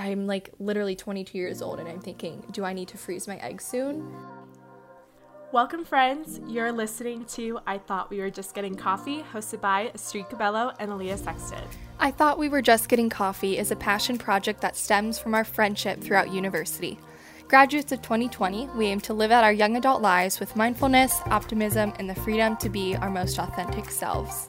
I'm like literally 22 years old and I'm thinking, do I need to freeze my eggs soon? Welcome, friends. You're listening to I Thought We Were Just Getting Coffee, hosted by Astrid Cabello and Aleah Sexton. I Thought We Were Just Getting Coffee is a passion project that stems from our friendship throughout university. Graduates of 2020, we aim to live out our young adult lives with mindfulness, optimism, and the freedom to be our most authentic selves.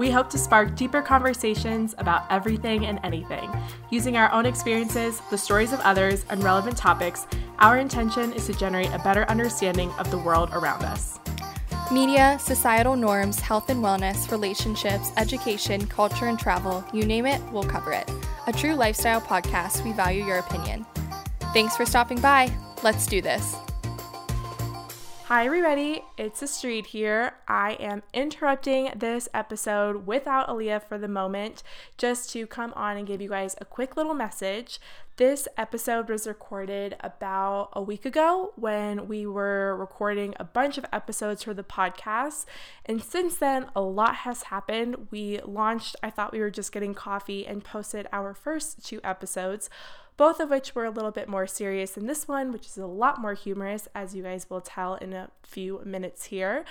We hope to spark deeper conversations about everything and anything. Using our own experiences, the stories of others, and relevant topics, our intention is to generate a better understanding of the world around us. Media, societal norms, health and wellness, relationships, education, culture, and travel you name it, we'll cover it. A true lifestyle podcast, we value your opinion. Thanks for stopping by. Let's do this. Hi, everybody. It's Astrid here. I am interrupting this episode without Aleah for the moment just to come on and give you guys a quick little message. This episode was recorded about a week ago when we were recording a bunch of episodes for the podcast. And since then, a lot has happened. We launched, I thought we were just getting coffee, and posted our first two episodes both of which were a little bit more serious than this one, which is a lot more humorous, as you guys will tell in a few minutes here.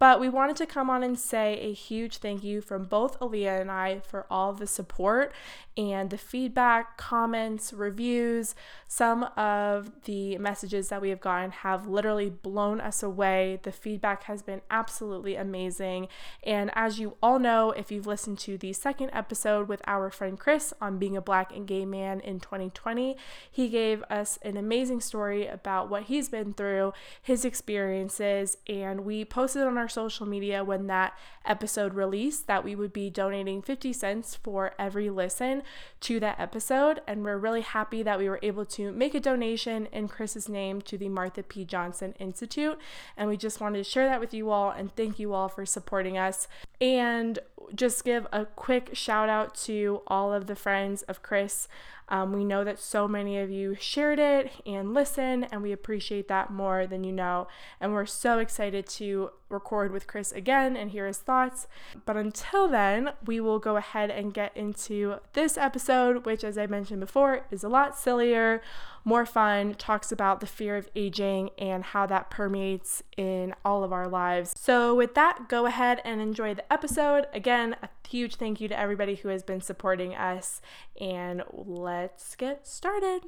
But we wanted to come on and say a huge thank you from both Aleah and I for all the support and the feedback, comments, reviews. Some of the messages that we have gotten have literally blown us away. The feedback has been absolutely amazing. And as you all know, if you've listened to the second episode with our friend Chris on being a black and gay man in 2020, he gave us an amazing story about what he's been through, his experiences, and we posted on our social media when that episode released that we would be donating 50 cents for every listen to that episode. And we're really happy that we were able to make a donation in Chris's name to the Marsha P. Johnson Institute. And we just wanted to share that with you all and thank you all for supporting us. And just give a quick shout out to all of the friends of Chris. Um, we know that so many of you shared it and listened, and we appreciate that more than you know. And we're so excited to record with Chris again and hear his thoughts. But until then, we will go ahead and get into this episode, which, as I mentioned before, is a lot sillier, more fun, talks about the fear of aging and how that permeates in all of our lives. So, with that, go ahead and enjoy the episode. Again, a huge thank you to everybody who has been supporting us, and let's get started.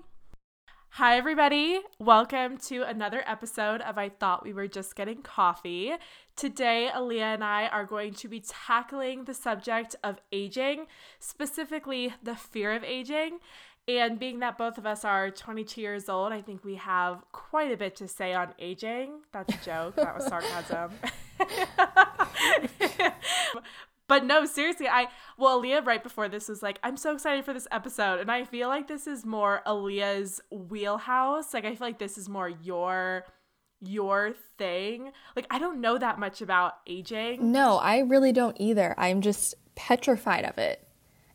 Hi, everybody. Welcome to another episode of I Thought We Were Just Getting Coffee. Today, Aleah and I are going to be tackling the subject of aging, specifically the fear of aging. And being that both of us are 22 years old, I think we have quite a bit to say on aging. That's a joke. that was sarcasm. but no, seriously, I well, Aleah right before this was like, I'm so excited for this episode, and I feel like this is more Aleah's wheelhouse. Like I feel like this is more your your thing. Like I don't know that much about aging. No, I really don't either. I'm just petrified of it.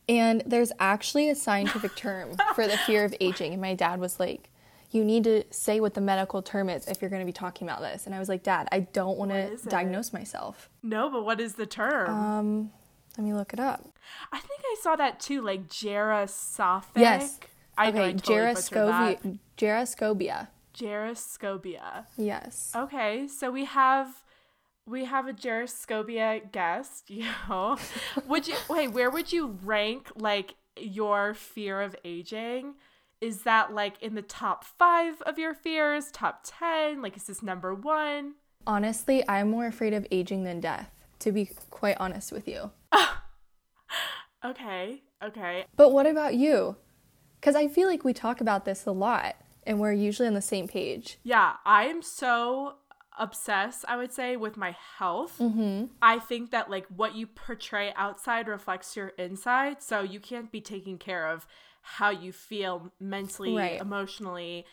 And there's actually a scientific term for the fear of aging. And my dad was like, You need to say what the medical term is if you're going to be talking about this. And I was like, Dad, I don't want to diagnose myself. No, but what is the term? Um, let me look it up. I think I saw that too, like gerasophic. Yes. I okay, totally. Gerascobia. Gerascobia. Yes. Okay, so we have we have a Gerascobia guest, you know. would you wait, where would you rank like your fear of aging? Is that like in the top five of your fears, top 10? Like, is this number one? Honestly, I'm more afraid of aging than death, to be quite honest with you. okay, okay. But what about you? Because I feel like we talk about this a lot and we're usually on the same page. Yeah, I am so obsessed, I would say, with my health. Mm-hmm. I think that like what you portray outside reflects your inside. So you can't be taking care of how you feel mentally, right. emotionally,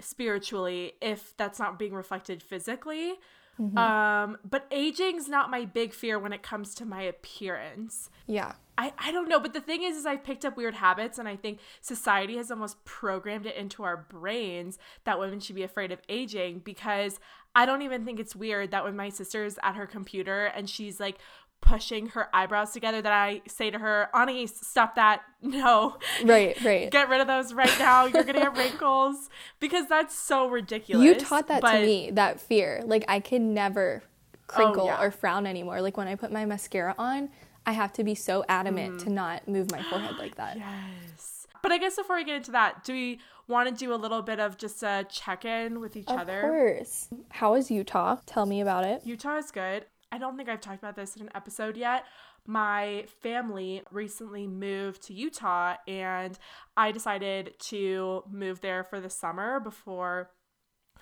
spiritually if that's not being reflected physically. Mm-hmm. Um, but aging's not my big fear when it comes to my appearance. Yeah. I, I don't know, but the thing is, is I've picked up weird habits, and I think society has almost programmed it into our brains that women should be afraid of aging because I don't even think it's weird that when my sister's at her computer and she's like pushing her eyebrows together that I say to her, Anais, stop that. No. Right, right. Get rid of those right now. You're going to get wrinkles. Because that's so ridiculous. You taught that but- to me, that fear. Like I can never crinkle Oh, yeah. or frown anymore. Like when I put my mascara on, I have to be so adamant Mm-hmm. to not move my forehead like that. Yes. But I guess before we get into that, do we want to do a little bit of just a check in with each Of other? Of course. How is Utah? Tell me about it. Utah is good. I don't think I've talked about this in an episode yet. My family recently moved to Utah and I decided to move there for the summer before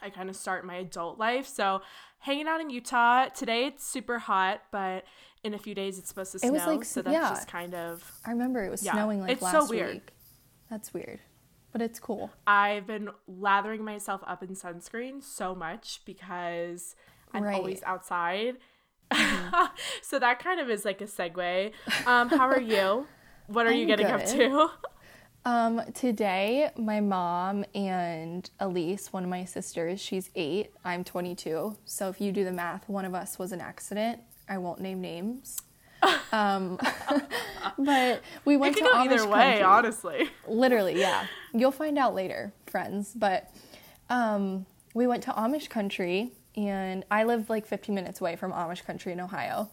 I kind of start my adult life. So, hanging out in Utah. Today it's super hot, but in a few days it's supposed to snow. It was like- so that's yeah. just kind of I remember it was Yeah, snowing like it's so last weird. week. That's weird. But it's cool. I've been lathering myself up in sunscreen so much because I'm Right. always outside. so that kind of is like a segue. Um, how are you? What are you I'm getting up to? Um, today, my mom and Elise, one of my sisters, she's eight, I'm 22. So if you do the math, one of us was an accident. I won't name names. Um, but we went to go Amish either way, country. honestly. Literally, yeah. You'll find out later, friends. But um, we went to Amish country, and I live like 15 minutes away from Amish country in Ohio.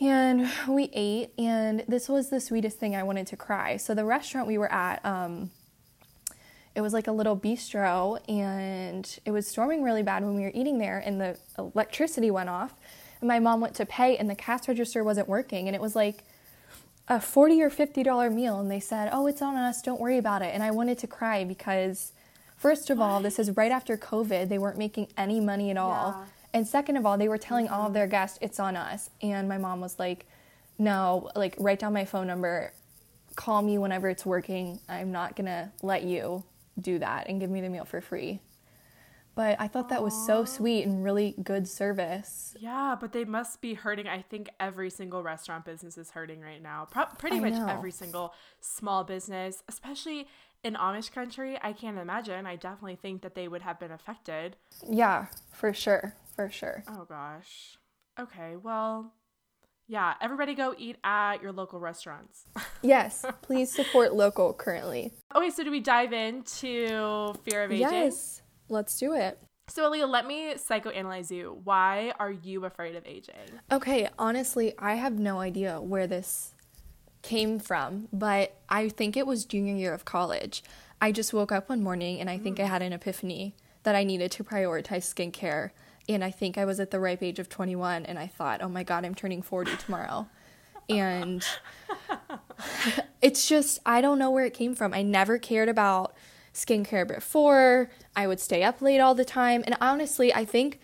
And we ate, and this was the sweetest thing. I wanted to cry. So the restaurant we were at, um, it was like a little bistro, and it was storming really bad when we were eating there, and the electricity went off. And my mom went to pay, and the cash register wasn't working, and it was like a 40 or 50 dollar meal and they said oh it's on us don't worry about it and i wanted to cry because first of all this is right after covid. They weren't making any money at all. Yeah. and second of all they were telling all of mm-hmm. their guests it's on us. And my mom was like no like write down my phone number. Call me whenever it's working. I'm not gonna let you do that and give me the meal for free. But i thought that was so sweet and really good service. Yeah, but they must be hurting. I think every single restaurant business is hurting right now. Pro- pretty I much know. every single small business, especially in Amish country. I can't imagine. I definitely think that they would have been affected. yeah for sure for sure Oh gosh. Okay, well, yeah, everybody go eat at your local restaurants. yes please support local currently okay, so do we dive into fear of aging? Yes, let's do it. So, Aleah, let me psychoanalyze you. Why are you afraid of aging? Okay, honestly, I have no idea where this came from, but I think it was junior year of college. I just woke up one morning and I think I had an epiphany that I needed to prioritize skincare. And I think I was at the ripe age of 21 and I thought, oh my God, I'm turning 40 tomorrow. And it's just, I don't know where it came from. I never cared about skincare before. I would stay up late all the time. And honestly, I think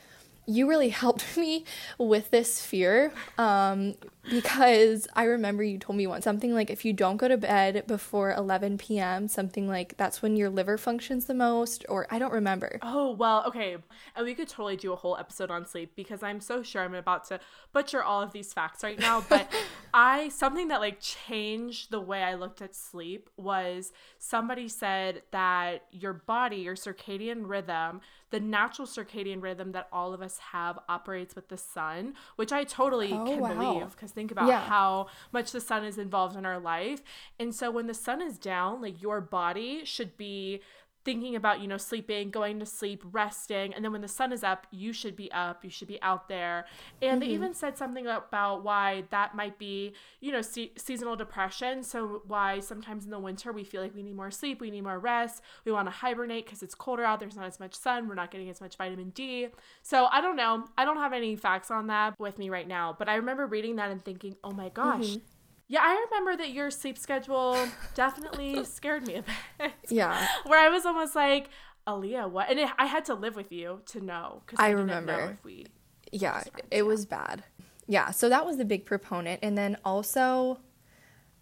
you really helped me with this fear um, because I remember you told me once something like if you don't go to bed before 11 p.m., something like that's when your liver functions the most, or I don't remember. Oh, well, okay. And we could totally do a whole episode on sleep because I'm so sure I'm about to butcher all of these facts right now. But I, something that like changed the way I looked at sleep was somebody said that your body, your circadian rhythm, the natural circadian rhythm that all of us have operates with the sun, which I totally Oh, can wow. believe because think about Yeah. how much the sun is involved in our life. And so when the sun is down, like your body should be thinking about, you know, sleeping, going to sleep, resting. And then when the sun is up, you should be up, you should be out there. And they mm-hmm. even said something about why that might be, you know, se- seasonal depression. So why sometimes in the winter we feel like we need more sleep, we need more rest, we want to hibernate because it's colder out, there's not as much sun, we're not getting as much vitamin D. So I don't know. I don't have any facts on that with me right now, but I remember reading that and thinking, oh my gosh. Mm-hmm. Yeah, I remember that your sleep schedule definitely scared me a bit. Yeah. Where I was almost like, Aleah, what? And it, I had to live with you to know. Because I didn't know remember. if we. Yeah, it was bad. Yeah, so that was the big proponent. And then also,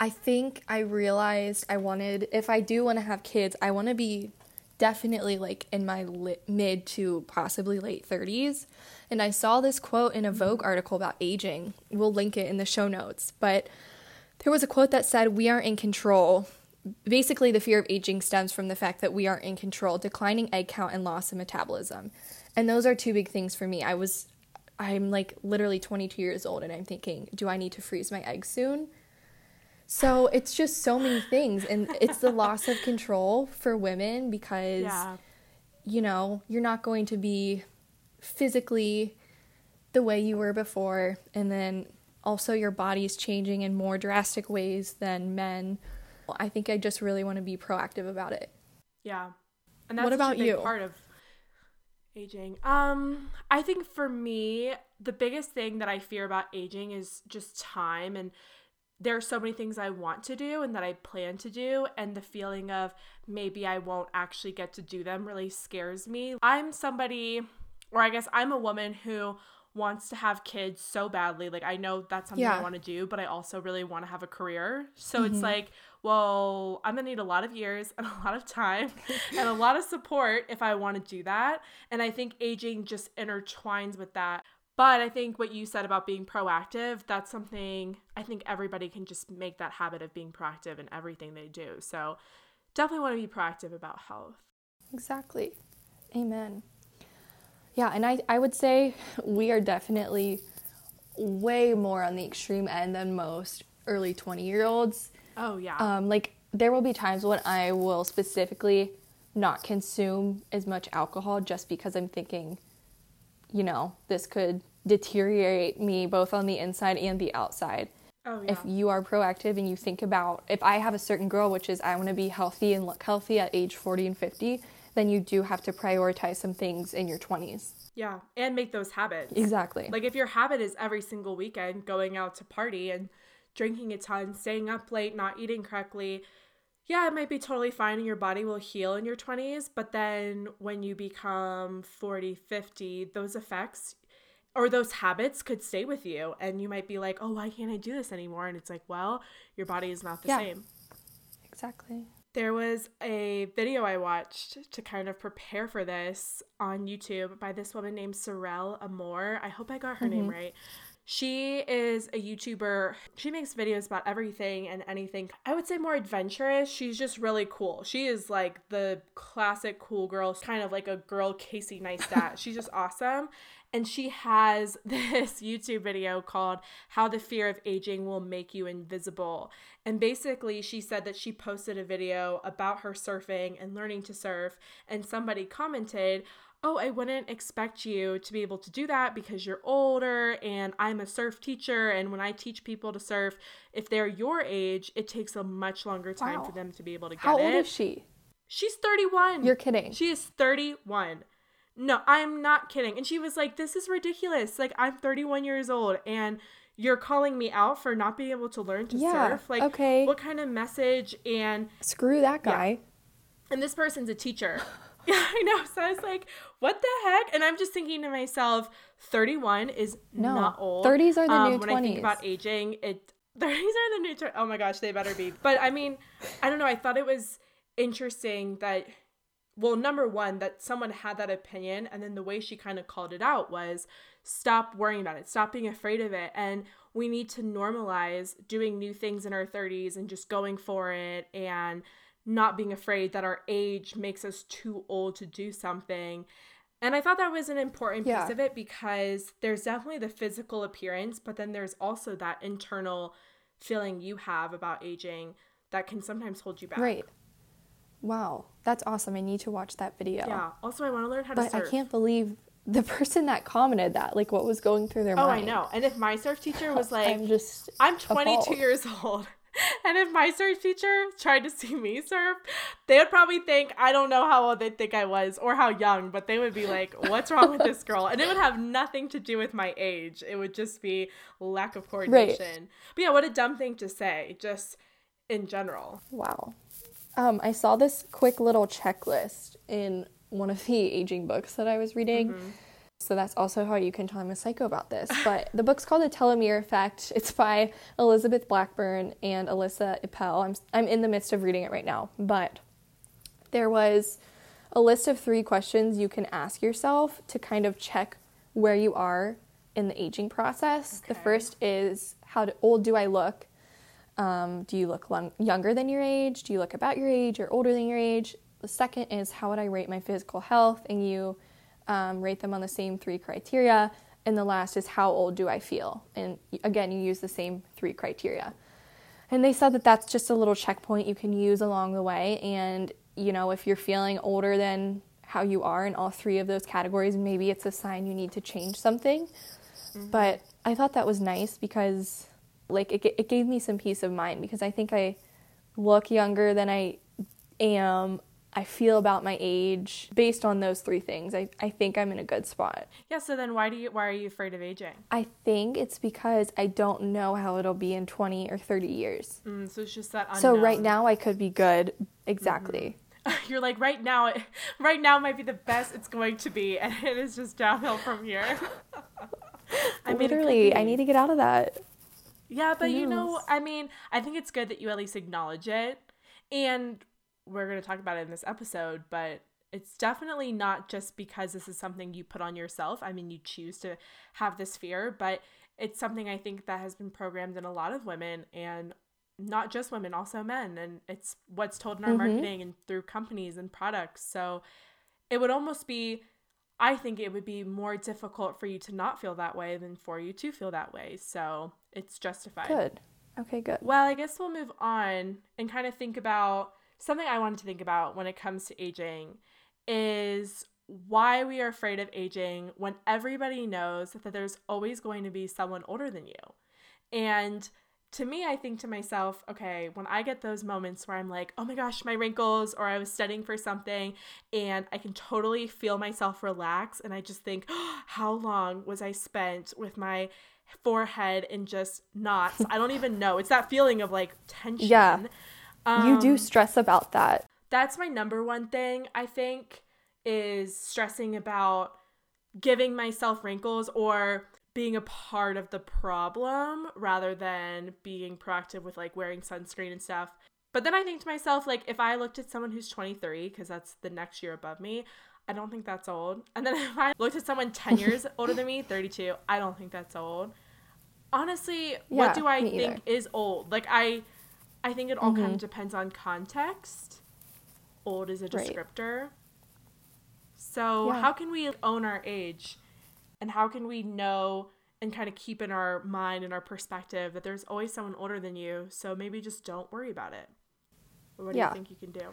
I think I realized I wanted, if I do want to have kids, I want to be definitely like in my li- mid to possibly late 30s. And I saw this quote in a Vogue article about aging. We'll link it in the show notes. But there was a quote that said, We are in control. Basically, the fear of aging stems from the fact that we aren't in control, declining egg count, and loss of metabolism. And those are two big things for me. I was I'm like literally 22 years old and I'm thinking, do I need to freeze my eggs soon? So it's just so many things. And it's the loss of control for women because, Yeah. you know, you're not going to be physically the way you were before. And then also your body is changing in more drastic ways than men. I think I just really want to be proactive about it. Yeah. And that's What about a big you? part of aging. Um, I think for me, the biggest thing that I fear about aging is just time and there are so many things I want to do and that I plan to do, and the feeling of maybe I won't actually get to do them really scares me. I'm somebody, or I guess I'm a woman who wants to have kids so badly. Like, I know that's something I want to do, but I also really want to have a career. So it's mm-hmm. like, well, I'm gonna need a lot of years and a lot of time and a lot of support if I want to do that. And I think aging just intertwines with that. But I think what you said about being proactive, that's something I think everybody can just make that habit of being proactive in everything they do. So definitely want to be proactive about health. Exactly. Amen. Yeah, and I, I would say we are definitely way more on the extreme end than most early 20 year olds. Oh, yeah. Um, like, there will be times when I will specifically not consume as much alcohol just because I'm thinking, you know, this could deteriorate me both on the inside and the outside. oh, yeah. If you are proactive and you think about, if I have a certain goal, which is I want to be healthy and look healthy at age 40 and 50, then you do have to prioritize some things in your 20s. yeah. And make those habits. Exactly. Like if your habit is every single weekend going out to party and drinking a ton, staying up late, not eating correctly, yeah, it might be totally fine and your body will heal in your 20s, but then when you become 40, 50, those effects or those habits could stay with you and you might be like, "Oh, why can't I do this anymore?" And it's like, "Well, your body is not the Yeah. same." exactly. There was a video I watched to kind of prepare for this on YouTube by this woman named Sorelle Amore. I hope I got her name mm-hmm. right. She is a YouTuber. She makes videos about everything and anything. I would say more adventurous. She's just really cool. She is like the classic cool girl, kind of like a girl Casey Neistat. She's just awesome. And she has this YouTube video called How the Fear of Aging Will Make You Invisible. And basically, she said that she posted a video about her surfing and learning to surf, and somebody commented, Oh, I wouldn't expect you to be able to do that because you're older and I'm a surf teacher. And when I teach people to surf, if they're your age, it takes a much longer time Wow. for them to be able to get How it. old is she? She's 31. You're kidding. She is 31. No, I'm not kidding. And she was like, This is ridiculous. Like, I'm 31 years old and you're calling me out for not being able to learn to Yeah, surf. Like, okay. what kind of message? And Screw that guy. and this person's a teacher. Yeah, I know. So I was like, what the heck? And I'm just thinking to myself, 31 is No, not old. 30s are the um, new When I think about aging, it 30s are the new 20s. Oh my gosh, they better be. But I mean, I don't know. I thought it was interesting that, well, number one, that someone had that opinion. And then the way she kind of called it out was stop worrying about it, stop being afraid of it. And we need to normalize doing new things in our 30s and just going for it and not being afraid that our age makes us too old to do something. And I thought that was an important Yeah. piece of it because there's definitely the physical appearance, but then there's also that internal feeling you have about aging that can sometimes hold you back. Right. Wow. That's awesome. I need to watch that video. Yeah. Also, I want to learn how to surf. But I can't believe the person that commented that, like what was going through their mind? Oh, I know. And if my surf teacher was like, I'm just I'm 22 appalled. years old. And if my surf teacher tried to see me surf, they would probably think I don't know how old they think I was or how young, but they would be like, "What's wrong with this girl?" And it would have nothing to do with my age. It would just be lack of coordination. Right. But yeah, what a dumb thing to say, just in general. Wow. Um, I saw this quick little checklist in one of the aging books that I was reading. Mm-hmm. So that's also how you can tell I'm a psycho about this. But the book's called The Telomere Effect. It's by Elizabeth Blackburn and Elissa Epel. I'm, I'm in the midst of reading it right now. But there was a list of three questions you can ask yourself to kind of check where you are in the aging process. The first is how old do I look? Um, do you look lung- younger than your age? Do you look about your age or older than your age? The second is how would I rate my physical health? And you um, rate them on the same three criteria. and the last is how old do I feel? And again, you use the same three criteria. And they said that that's just a little checkpoint you can use along the way. And, you know, if you're feeling older than how you are in all three of those categories, maybe it's a sign you need to change something. Mm-hmm. But I thought that was nice because, like, it, it gave me some peace of mind because I think I look younger than I am. I feel about my age based on those three things. I, I think I'm in a good spot. Yeah, so then why do you why are you afraid of aging? I think it's because I don't know how it'll be in 20 or 30 years. Mm, so it's just that unknown. So right now I could be good. Exactly. Mm-hmm. You're like right now right now might be the best it's going to be and it is just downhill from here. I Literally, I need to get out of that. Yeah, but you know, I mean, I think it's good that you at least acknowledge it. And we're going to talk about it in this episode, but it's definitely not just because this is something you put on yourself. I mean, you choose to have this fear, but it's something I think that has been programmed in a lot of women and not just women, also men. And it's what's told in our mm-hmm. marketing and through companies and products. So it would almost be I think it would be more difficult for you to not feel that way than for you to feel that way. So it's justified. Good. Okay, good. Well, I guess we'll move on and kind of think about something I wanted to think about when it comes to aging is why we are afraid of aging when everybody knows that there's always going to be someone older than you. And to me, I think to myself, okay, when I get those moments where I'm like, oh my gosh, my wrinkles, or I was studying for something and I can totally feel myself relax, and I just think, oh, how long was I spent with my forehead in just knots? I don't even know. It's that feeling of like tension. Yeah. Um, you do um, stress about that. That's my number one thing, I think, is stressing about giving myself wrinkles or being a part of the problem rather than being proactive with like wearing sunscreen and stuff. But then I think to myself, like, if I looked at someone who's 23, because that's the next year above me, I don't think that's old. And then if I looked at someone 10 years older than me, 32, I don't think that's old. Honestly, yeah, what do I think either. is old? Like, I. I think it all mm-hmm. kind of depends on context. Old is a descriptor. Right. So, yeah. how can we own our age? And how can we know and kind of keep in our mind and our perspective that there's always someone older than you? So maybe just don't worry about it. What do yeah. you think you can do?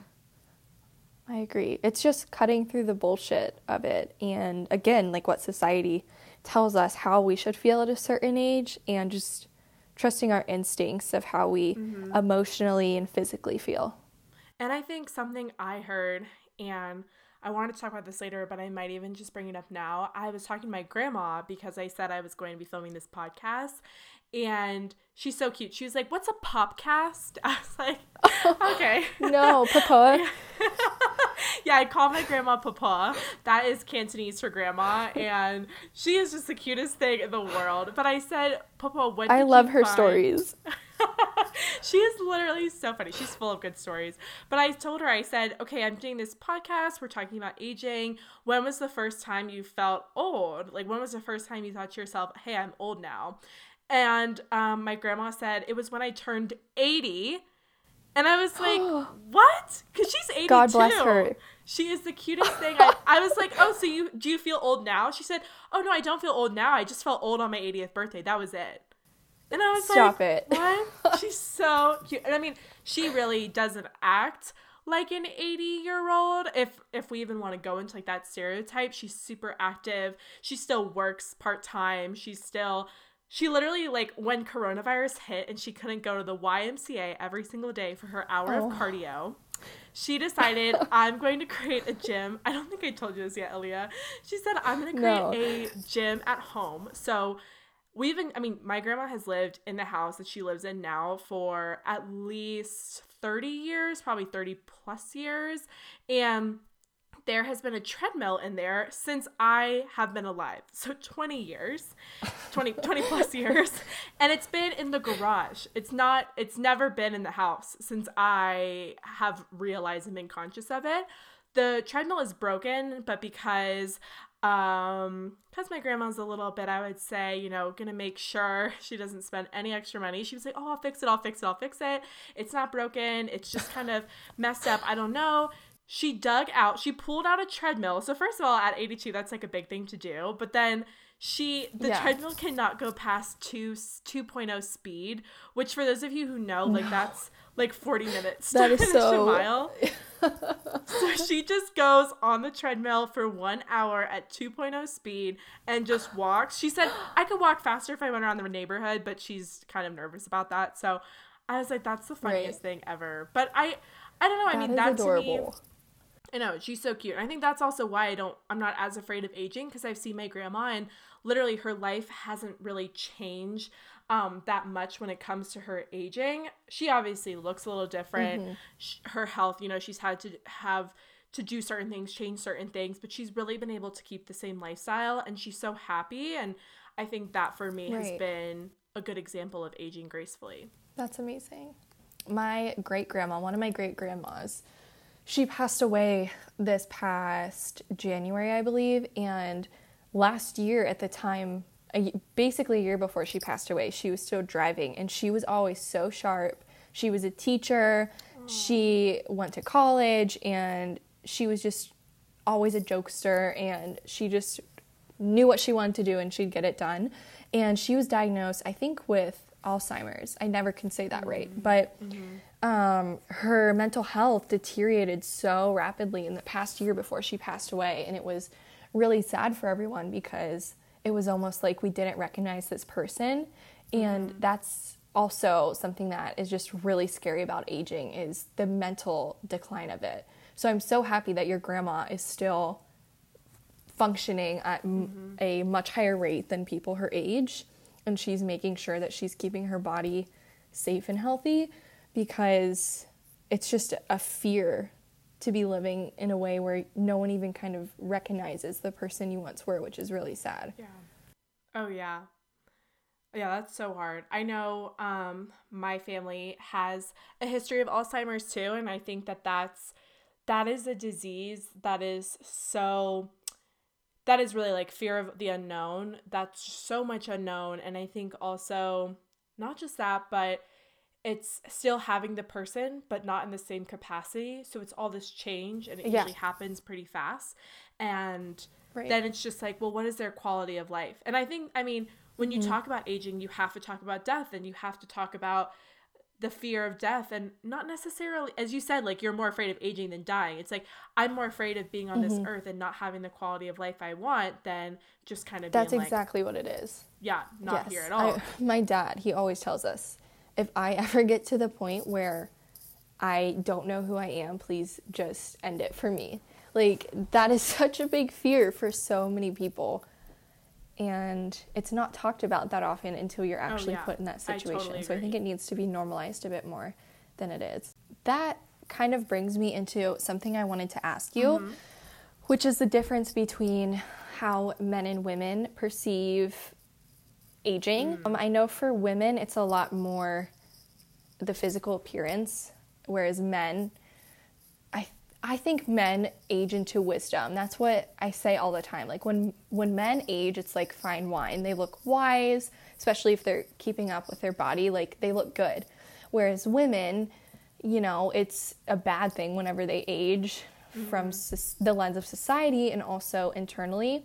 I agree. It's just cutting through the bullshit of it. And again, like what society tells us how we should feel at a certain age and just trusting our instincts of how we mm-hmm. emotionally and physically feel. And I think something I heard, and I wanted to talk about this later, but I might even just bring it up now. I was talking to my grandma because I said I was going to be filming this podcast, and she's so cute. She was like, "What's a popcast?" I was like, "Okay." no, papa. yeah, I call my grandma Papa. That is Cantonese for grandma, and she is just the cutest thing in the world. But I said, Papa, what? I love her find? stories. she is literally so funny. She's full of good stories. But I told her, I said, okay, I'm doing this podcast. We're talking about aging. When was the first time you felt old? Like, when was the first time you thought to yourself, hey, I'm old now? And um, my grandma said it was when I turned 80. And I was like, what? Because she's 82. God bless her. She is the cutest thing. I, I was like, oh, so you do you feel old now? She said, oh, no, I don't feel old now. I just felt old on my 80th birthday. That was it. And I was Stop like, it. what? She's so cute. And I mean, she really doesn't act like an 80 year old if if we even want to go into like that stereotype she's super active she still works part-time she's still she literally like when coronavirus hit and she couldn't go to the YMCA every single day for her hour oh. of cardio she decided I'm going to create a gym. I don't think I told you this yet, Aleah She said I'm going to create no. a gym at home. So we've been i mean my grandma has lived in the house that she lives in now for at least 30 years probably 30 plus years. And there has been a treadmill in there since i have been alive. So 20 years 20 20 plus years. And it's been in the garage. It's not it's never been in the house since i have realized and been conscious of it. The treadmill is broken but because um because my grandma's a little bit i would say you know gonna make sure she doesn't spend any extra money. She was like oh i'll fix it i'll fix it i'll fix it. It's not broken. It's just kind of messed up. I don't know. She dug out she pulled out a treadmill. So first of all at 82 that's like a big thing to do. But then she the Yeah. treadmill cannot go past 2 2.0 speed, which for those of you who know, like that's like 40 minutes That to is finish so- a mile. so she just goes on the treadmill for 1 hour at 2.0 speed and just walks. She said I could walk faster if I went around the neighborhood, but she's kind of nervous about that. So I was like that's the funniest thing ever. But I I don't know, I That mean that's that to me adorable. I know she's so cute. And I think that's also why I don't. I'm not as afraid of aging because I've seen my grandma and literally her life hasn't really changed um, that much when it comes to her aging. She obviously looks a little different. Sh- her health, you know, she's had to have to do certain things, change certain things, but she's really been able to keep the same lifestyle, and she's so happy. And I think that for me has been a good example of aging gracefully. That's amazing. My great grandma, one of my great grandmas, she passed away this past January, I believe. And last year, at the time, a basically a year before she passed away, she was still driving and she was always so sharp. She was a teacher, she went to college, and she was just always a jokester. And she just knew what she wanted to do and she'd get it done. And she was diagnosed, I think, with Alzheimer's. I never can say that right, but um, her mental health deteriorated so rapidly in the past year before she passed away. And it was really sad for everyone because it was almost like we didn't recognize this person. And mm-hmm. that's also something that is just really scary about aging is the mental decline of it. So I'm so happy that your grandma is still functioning at m- mm-hmm. a much higher rate than people her age and she's making sure that she's keeping her body safe and healthy because it's just a fear to be living in a way where no one even kind of recognizes the person you once were which is really sad Yeah. Oh yeah. Yeah, that's so hard. I know um my family has a history of Alzheimer's too and I think that that's that is a disease that is so that is really like fear of the unknown. That's so much unknown and I think also not just that but it's still having the person but not in the same capacity. So it's all this change and it Yeah. usually happens pretty fast. And Right. then it's just like, well, what is their quality of life? And I think, I mean, when Mm-hmm. you talk about aging, you have to talk about death and you have to talk about the fear of death and not necessarily as you said like you're more afraid of aging than dying it's like i'm more afraid of being on Mm-hmm. this earth and not having the quality of life i want than just kind of that's being like exactly what it is yeah not Yes. here at all I, my dad, he always tells us if I ever get to the point where I don't know who I am, please just end it for me. Like, that is such a big fear for so many people. And it's not talked about that often until you're actually Oh, yeah. put in that I totally situation. so I think it needs to be normalized a bit more than it is. That kind of brings me into something I wanted to ask you, Mm-hmm. which is the difference between how men and women perceive aging. Mm. Um, I know for women, it's a lot more the physical appearance, whereas men, I I think men age into wisdom. That's what I say all the time. Like when when men age, it's like fine wine. They look wise, especially if they're keeping up with their body. Like they look good. Whereas women, you know, it's a bad thing whenever they age from soc- the lens of society and also internally.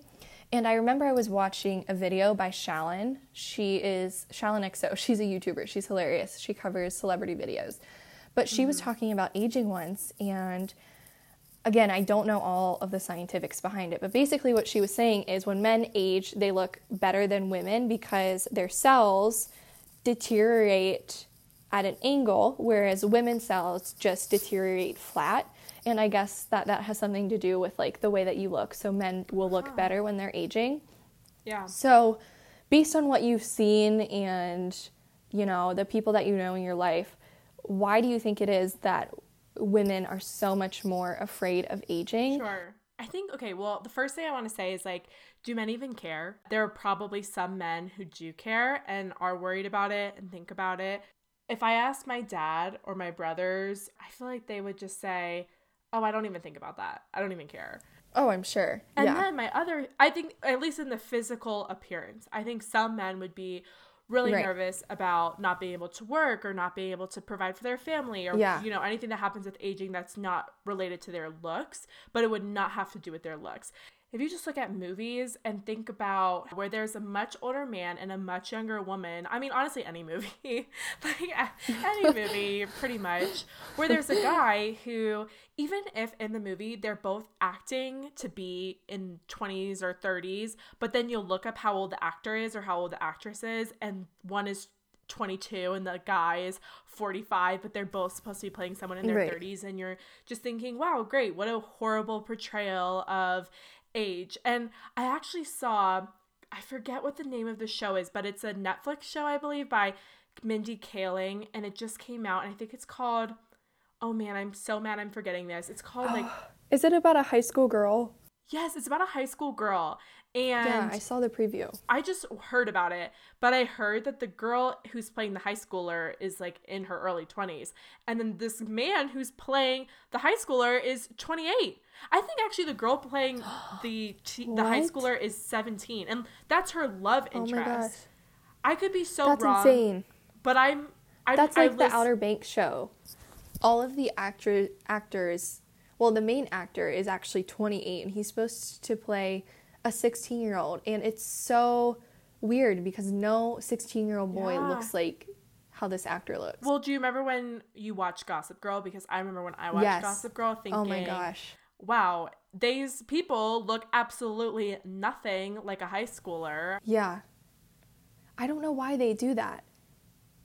And I remember I was watching a video by Shallon. She is Shallon XO. She's a YouTuber. She's hilarious. She covers celebrity videos. But she was mm. talking about aging once and again, I don't know all of the scientifics behind it, but basically what she was saying is when men age, they look better than women because their cells deteriorate at an angle, whereas women's cells just deteriorate flat. And I guess that that has something to do with like the way that you look. So men will look ah. better when they're aging. yeah So, based on what you've seen and you know the people that you know in your life, why do you think it is that women are so much more afraid of aging? Sure. I think, okay, well, the first thing I want to say is like, do men even care? There are probably some men who do care and are worried about it and think about it. If I asked my dad or my brothers, I feel like they would just say, oh, I don't even think about that. I don't even care. Oh, I'm sure. And yeah. then my other, I think, at least in the physical appearance, I think some men would be really Right. nervous about not being able to work or not being able to provide for their family or, Yeah. you know, anything that happens with aging that's not related to their looks, but it would not have to do with their looks. If you just look at movies and think about where there's a much older man and a much younger woman, I mean, honestly, any movie, like any movie, pretty much, where there's a guy who, even if in the movie they're both acting to be in 20s or 30s, but then you'll look up how old the actor is or how old the actress is, and one is 22 and the guy is 45 but they're both supposed to be playing someone in their right. 30s and you're just thinking wow great what a horrible portrayal of age. And I actually saw, I forget what the name of the show is, but it's a Netflix show, I believe, by Mindy Kaling, and it just came out. And I think it's called, oh man, I'm so mad I'm forgetting this. It's called like. Is it about a high school girl? Yes, it's about a high school girl. And yeah, I saw the preview. I just heard about it, but I heard that the girl who's playing the high schooler is like in her early 20s. And then this man who's playing the high schooler is 28. I think actually the girl playing the the high schooler is 17 and that's her love interest. Oh my gosh. I could be so that's wrong. insane. But I'm I, That's like I the Outer Banks show. All of the actor actors, well the main actor is actually 28 and he's supposed to play a 16 year old. And it's so weird because no 16 year old boy yeah. looks like how this actor looks. Well, do you remember when you watched Gossip Girl? Because I remember when I watched yes. Gossip Girl thinking, oh my gosh, wow, these people look absolutely nothing like a high schooler. Yeah. I don't know why they do that.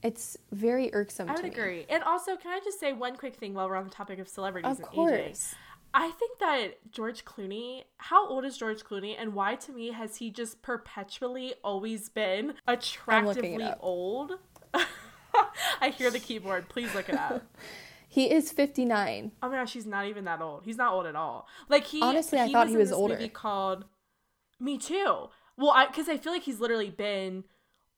It's very irksome. I would agree. And also, can I just say one quick thing while we're on the topic of celebrities of and course. I think that George Clooney, how old is George Clooney and why to me has he just perpetually always been attractively old? I hear the keyboard. Please look it up. he is 59. Oh my gosh, he's not even that old. He's not old at all. Like he Honestly, he I thought was he was older. Movie called Me Too. Well, I cuz I feel like he's literally been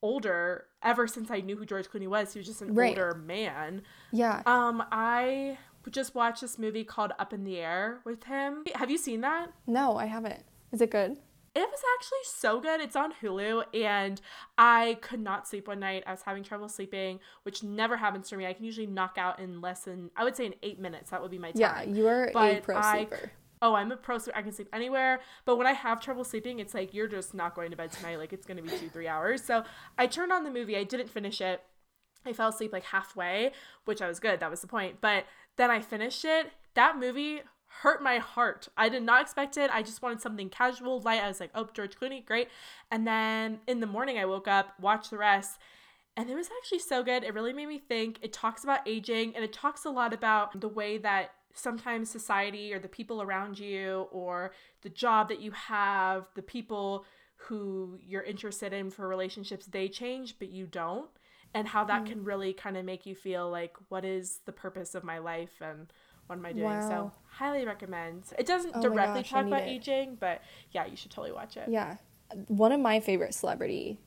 older ever since I knew who George Clooney was. He was just an right. older man. Yeah. Um I just watched this movie called Up in the Air with him. Have you seen that? No, I haven't. Is it good? It was actually so good. It's on Hulu, and I could not sleep one night. I was having trouble sleeping, which never happens for me. I can usually knock out in less than, I would say, in eight minutes. That would be my time. Yeah, you are but a pro I, sleeper. Oh, I'm a pro sleeper. I can sleep anywhere. But when I have trouble sleeping, it's like you're just not going to bed tonight. Like it's going to be two, three hours. So I turned on the movie. I didn't finish it. I fell asleep like halfway, which I was good. That was the point. But then I finished it. That movie hurt my heart. I did not expect it. I just wanted something casual, light. I was like, oh, George Clooney, great. And then in the morning, I woke up, watched the rest, and it was actually so good. It really made me think. It talks about aging and it talks a lot about the way that sometimes society or the people around you or the job that you have, the people who you're interested in for relationships, they change, but you don't and how that mm. can really kind of make you feel like what is the purpose of my life and what am I doing? Wow. So highly recommend. It doesn't oh directly gosh, talk about it. aging, but yeah, you should totally watch it. Yeah. One of my favorite celebrities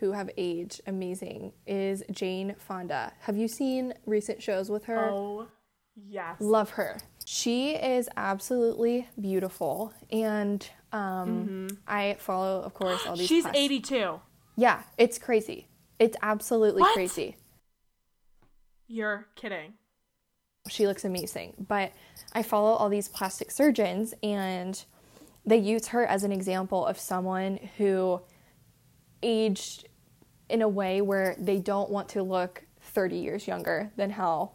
who have aged amazing is Jane Fonda. Have you seen recent shows with her? Oh, yes. Love her. She is absolutely beautiful and um, mm-hmm. I follow of course all these She's 82. Yeah, it's crazy. It's absolutely what? crazy. You're kidding. She looks amazing. But I follow all these plastic surgeons and they use her as an example of someone who aged in a way where they don't want to look 30 years younger than how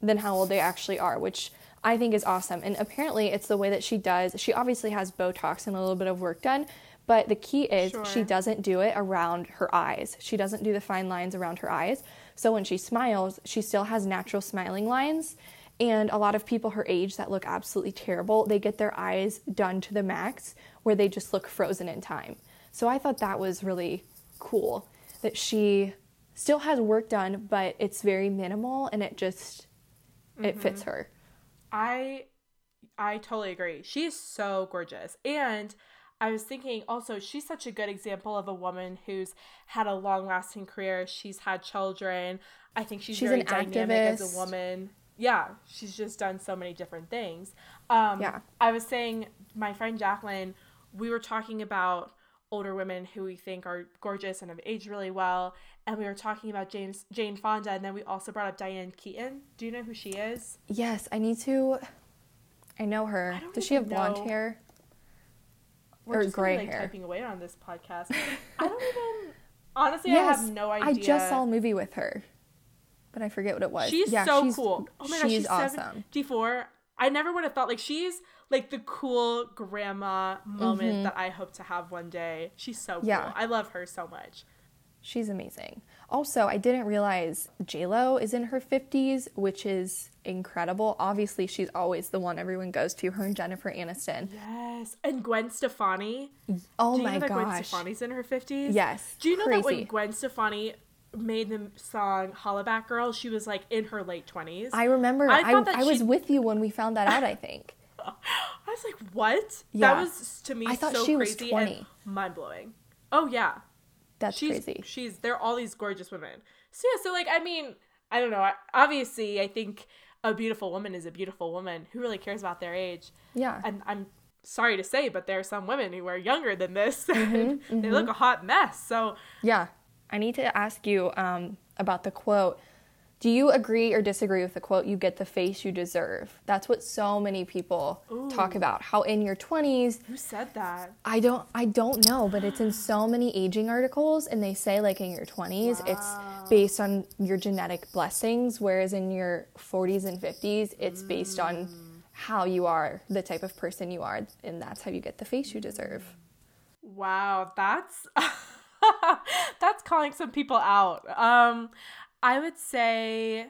than how old they actually are, which I think is awesome. And apparently it's the way that she does. She obviously has Botox and a little bit of work done, but the key is sure. she doesn't do it around her eyes. She doesn't do the fine lines around her eyes. So when she smiles, she still has natural smiling lines. And a lot of people her age that look absolutely terrible, they get their eyes done to the max where they just look frozen in time. So I thought that was really cool that she still has work done, but it's very minimal and it just mm-hmm. it fits her. I I totally agree. She's so gorgeous. And I was thinking also, she's such a good example of a woman who's had a long lasting career. She's had children. I think she's, she's very dynamic activist. as a woman. Yeah, she's just done so many different things. Um, yeah. I was saying, my friend Jacqueline, we were talking about older women who we think are gorgeous and have aged really well. And we were talking about James Jane Fonda, and then we also brought up Diane Keaton. Do you know who she is? Yes, I need to. I know her. I Does she have blonde know. hair? We're or just gray like, hair. typing away on this podcast. I don't even. Honestly, I have no idea. I just saw a movie with her, but I forget what it was. She's yeah, so she's, cool. Oh my gosh, she's she's awesome. 74. I never would have thought like she's like the cool grandma moment that I hope to have one day. She's so cool. Mm-hmm. Yeah. I love her so much. She's amazing. Also, I didn't realize J Lo is in her fifties, which is incredible. Obviously, she's always the one everyone goes to. Her and Jennifer Aniston. Yes. And Gwen Stefani. Oh Do you my know that Gwen gosh. Stefani's in her 50s? Yes, Do you know that when. Gwen Stefani made the song Hollaback Girl, she was like in her late 20s? I remember. I I, thought that I, was with you when we found that out. I think. I was like, what? Yeah. That was to me I thought so she was crazy 20. and mind blowing. Oh yeah. That's she's crazy. she's they're all these gorgeous women. So yeah, so like I mean, I don't know. I, obviously, I think a beautiful woman is a beautiful woman. Who really cares about their age? Yeah. And I'm sorry to say, but there are some women who are younger than this. Mm-hmm, and They look a hot mess. So Yeah. I need to ask you um, about the quote. Do you agree or disagree with the quote, you get the face you deserve? That's what so many people talk about. How in your 20s, who said that? I don't I don't know, but it's in so many aging articles and they say like in your 20s it's based on your genetic blessings whereas in your 40s and 50s it's based on how you are, the type of person you are and that's how you get the face you deserve. Wow, that's that's calling some people out. Um I would say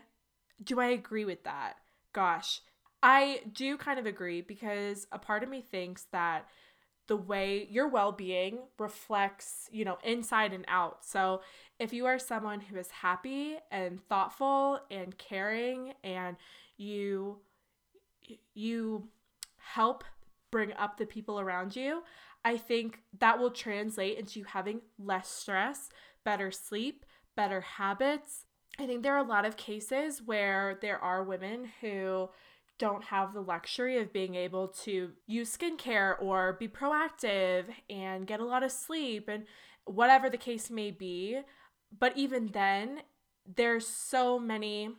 do I agree with that? Gosh, I do kind of agree because a part of me thinks that the way your well-being reflects, you know, inside and out. So, if you are someone who is happy and thoughtful and caring and you you help bring up the people around you, I think that will translate into you having less stress, better sleep, better habits. I think there are a lot of cases where there are women who don't have the luxury of being able to use skincare or be proactive and get a lot of sleep and whatever the case may be. But even then, there's so many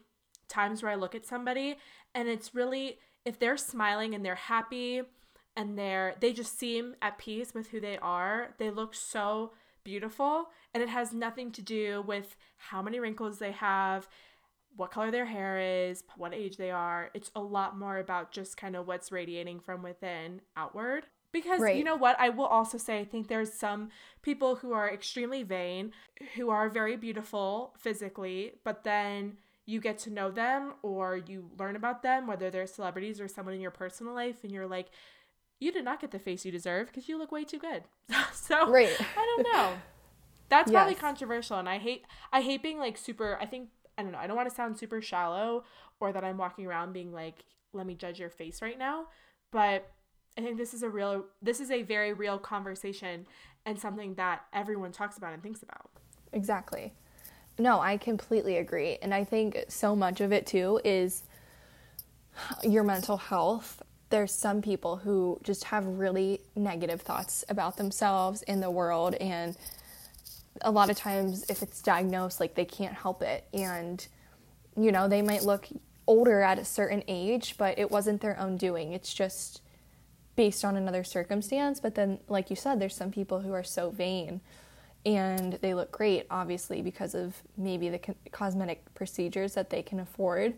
times where I look at somebody and it's really if they're smiling and they're happy and they're they just seem at peace with who they are, they look so beautiful and it has nothing to do with how many wrinkles they have, what color their hair is, what age they are. It's a lot more about just kind of what's radiating from within outward. Because Right. you know what? I will also say I think there's some people who are extremely vain, who are very beautiful physically, but then you get to know them or you learn about them, whether they're celebrities or someone in your personal life, and you're like, you did not get the face you deserve because you look way too good. so Right. I don't know. That's probably controversial, and I hate I hate being like super. I think I don't know. I don't want to sound super shallow or that I'm walking around being like, "Let me judge your face right now," but I think this is a real. This is a very real conversation and something that everyone talks about and thinks about. Exactly. No, I completely agree. And I think so much of it too is your mental health. There's some people who just have really negative thoughts about themselves in the world. And a lot of times, if it's diagnosed, like they can't help it. And, you know, they might look older at a certain age, but it wasn't their own doing. It's just based on another circumstance. But then, like you said, there's some people who are so vain and they look great, obviously, because of maybe the co- cosmetic procedures that they can afford.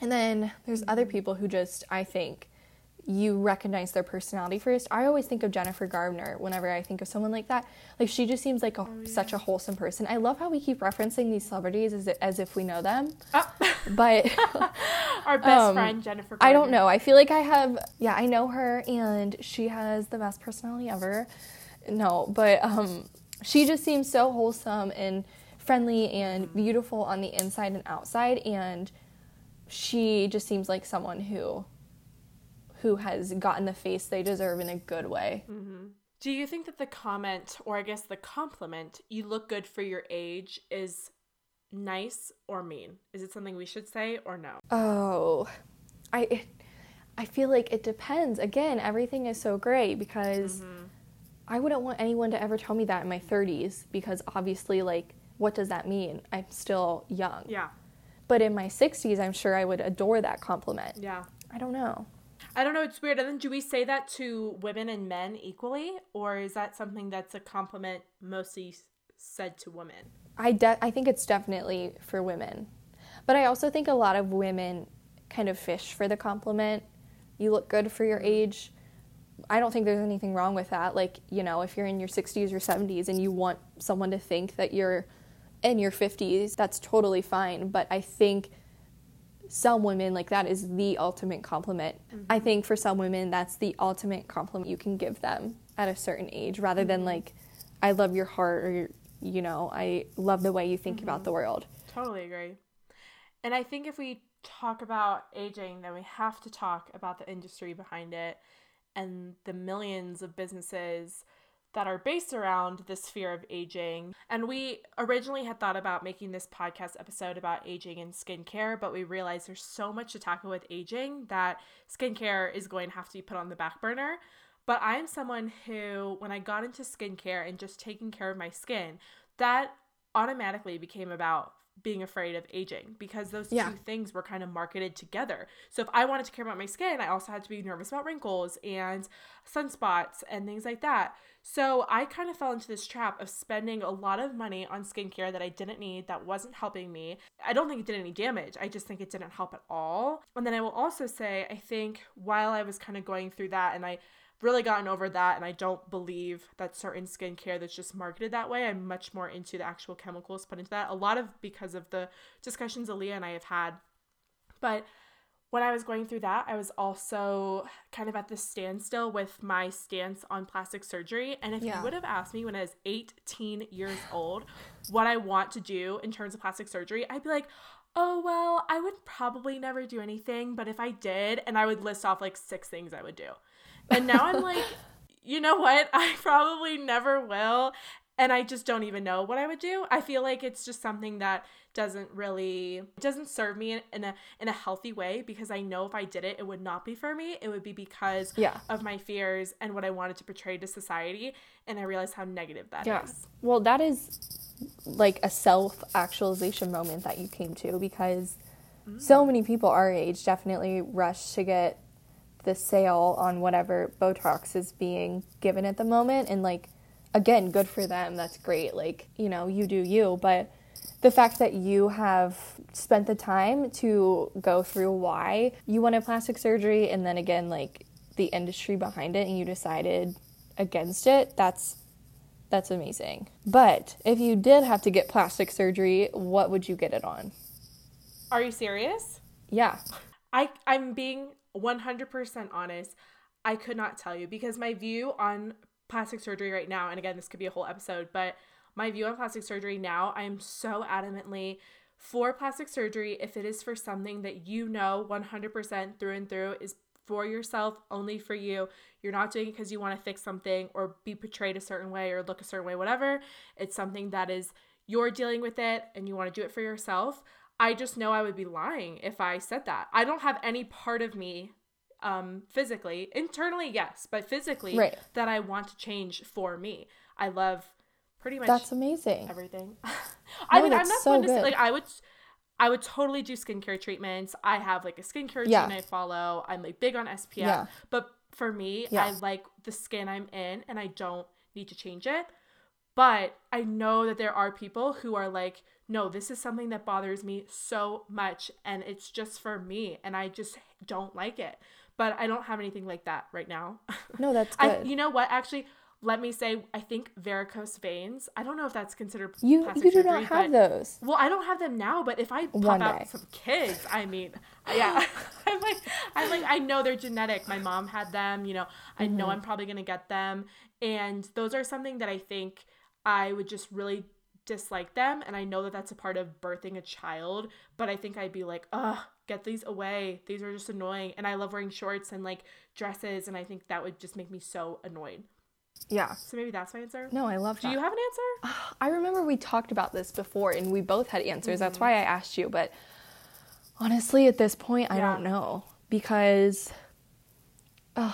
And then there's other mm-hmm. people who just, I think, you recognize their personality first. I always think of Jennifer Garner whenever I think of someone like that. Like she just seems like a, such a wholesome person. I love how we keep referencing these celebrities as, as if we know them, Ah, but our best Um, friend Jennifer. I don't know. I feel like I have, yeah, I know her and she has the best personality ever. No, but um, she just seems so wholesome and friendly and beautiful on the inside and outside. And she just seems like someone who who has gotten the face they deserve in a good way. Mm-hmm. Do you think that the comment, or I guess the compliment, "you look good for your age," is nice or mean? Is it something we should say or no? Oh, I I feel like it depends. Again, everything is so gray because mm-hmm. I wouldn't want anyone to ever tell me that in my 30s because obviously like what does that mean? I'm still young. Yeah, But in my 60s, I'm sure I would adore that compliment. yeah. I don't know. I don't know. It's weird. And then do we say that to women and men equally, or is that something that's a compliment mostly said to women? I de- I think it's definitely for women, but I also think a lot of women kind of fish for the compliment. You look good for your age. I don't think there's anything wrong with that. Like, you know, if you're in your 60s or 70s and you want someone to think that you're in your 50s, that's totally fine. But I think some women, like, that is the ultimate compliment. Mm-hmm. I think for some women, that's the ultimate compliment you can give them at a certain age rather mm-hmm. than, like, I love your heart or, you know, I love the way you think mm-hmm. about the world. Totally agree. And I think if we talk about aging, then we have to talk about the industry behind it and the millions of businesses that are based around this fear of aging. And we originally had thought about making this podcast episode about aging and skincare, but we realized there's so much to tackle with aging that skincare is going to have to be put on the back burner. But I'm someone who, when I got into skincare and just taking care of my skin, that automatically became about being afraid of aging because those yeah. two things were kind of marketed together. So if I wanted to care about my skin, I also had to be nervous about wrinkles and sunspots and things like that. So I kind of fell into this trap of spending a lot of money on skincare that I didn't need, that wasn't helping me. I don't think it did any damage. I just think it didn't help at all. And then I will also say, I think while I was kind of going through that and I really gotten over that and I don't believe that certain skincare that's just marketed that way. I'm much more into the actual chemicals put into that. A lot of because of the discussions Aleah and I have had. But when I was going through that, I was also kind of at the standstill with my stance on plastic surgery. And if yeah. you would have asked me when I was 18 years old what I want to do in terms of plastic surgery, I'd be like, oh, well, I would probably never do anything. But if I did, and I would list off like six things I would do. And now I'm like, you know what? I probably never will. And I just don't even know what I would do. I feel like it's just something that doesn't really doesn't serve me in, in a in a healthy way because I know if I did it, it would not be for me. It would be because yeah. of my fears and what I wanted to portray to society. And I realized how negative that yeah. is. Well, that is like a self actualization moment that you came to because mm. so many people our age definitely rush to get the sale on whatever Botox is being given at the moment. And like, again, good for them. That's great. Like, you know, you do you. But the fact that you have spent the time to go through why you wanted plastic surgery and then again, like the industry behind it and you decided against it, that's that's amazing. But if you did have to get plastic surgery, what would you get it on? Are you serious? Yeah. I I'm being 100% honest, I could not tell you because my view on plastic surgery right now, and again, this could be a whole episode, but my view on plastic surgery now, I am so adamantly for plastic surgery if it is for something that you know 100% through and through is for yourself, only for you. You're not doing it because you want to fix something or be portrayed a certain way or look a certain way, whatever. It's something that is you're dealing with it and you want to do it for yourself. I just know I would be lying if I said that. I don't have any part of me um physically, internally yes, but physically right. that I want to change for me. I love pretty much That's amazing. Everything. I no, mean, I'm not so going to say like I would I would totally do skincare treatments. I have like a skincare routine yeah. I follow. I'm like big on SPF. Yeah. But for me, yeah. I like the skin I'm in and I don't need to change it. But I know that there are people who are like, no, this is something that bothers me so much and it's just for me and I just don't like it. But I don't have anything like that right now. No, that's good. I, you know what? Actually, let me say, I think varicose veins. I don't know if that's considered you. you do surgery, not have but, those. Well, I don't have them now, but if I pop One out day. some kids, I mean, yeah, I'm like, I'm like, I know they're genetic. My mom had them. You know, I mm-hmm. know I'm probably gonna get them, and those are something that I think I would just really dislike them and I know that that's a part of birthing a child, but I think I'd be like, "Ugh, get these away. These are just annoying." And I love wearing shorts and like dresses and I think that would just make me so annoyed. Yeah. So maybe that's my answer. No, I love Do you have an answer? I remember we talked about this before and we both had answers. Mm-hmm. That's why I asked you, but honestly at this point I don't know because uh,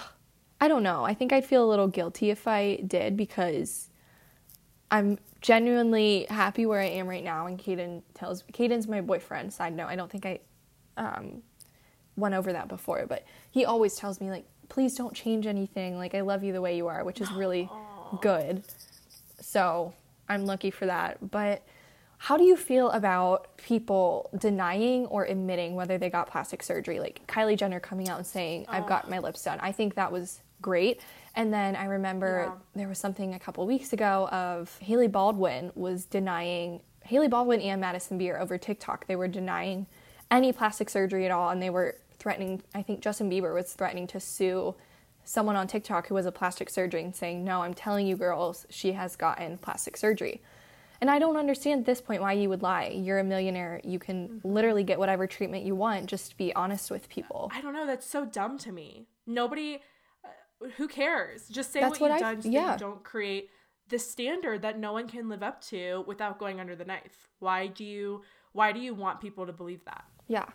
I don't know. I think I'd feel a little guilty if I did because I'm genuinely happy where I am right now. And Caden tells Caden's my boyfriend. Side note, I don't think I um, went over that before, but he always tells me like, please don't change anything. Like I love you the way you are, which is really good. So I'm lucky for that. But how do you feel about people denying or admitting whether they got plastic surgery? Like Kylie Jenner coming out and saying, I've got my lips done. I think that was great. And then I remember Yeah. there was something a couple weeks ago of Hailey Baldwin was denying Hailey Baldwin and Madison Beer over TikTok. They were denying any plastic surgery at all and they were threatening I think Justin Bieber was threatening to sue someone on TikTok who was a plastic surgeon saying, "No, I'm telling you girls, she has gotten plastic surgery." And I don't understand at this point why you would lie. You're a millionaire. You can mm-hmm. literally get whatever treatment you want. Just be honest with people. I don't know. That's so dumb to me. Nobody, who cares? Just say That's what, what you've I- done so yeah. you don't create the standard that no one can live up to without going under the knife. Why do you? Why do you want people to believe that? Yeah,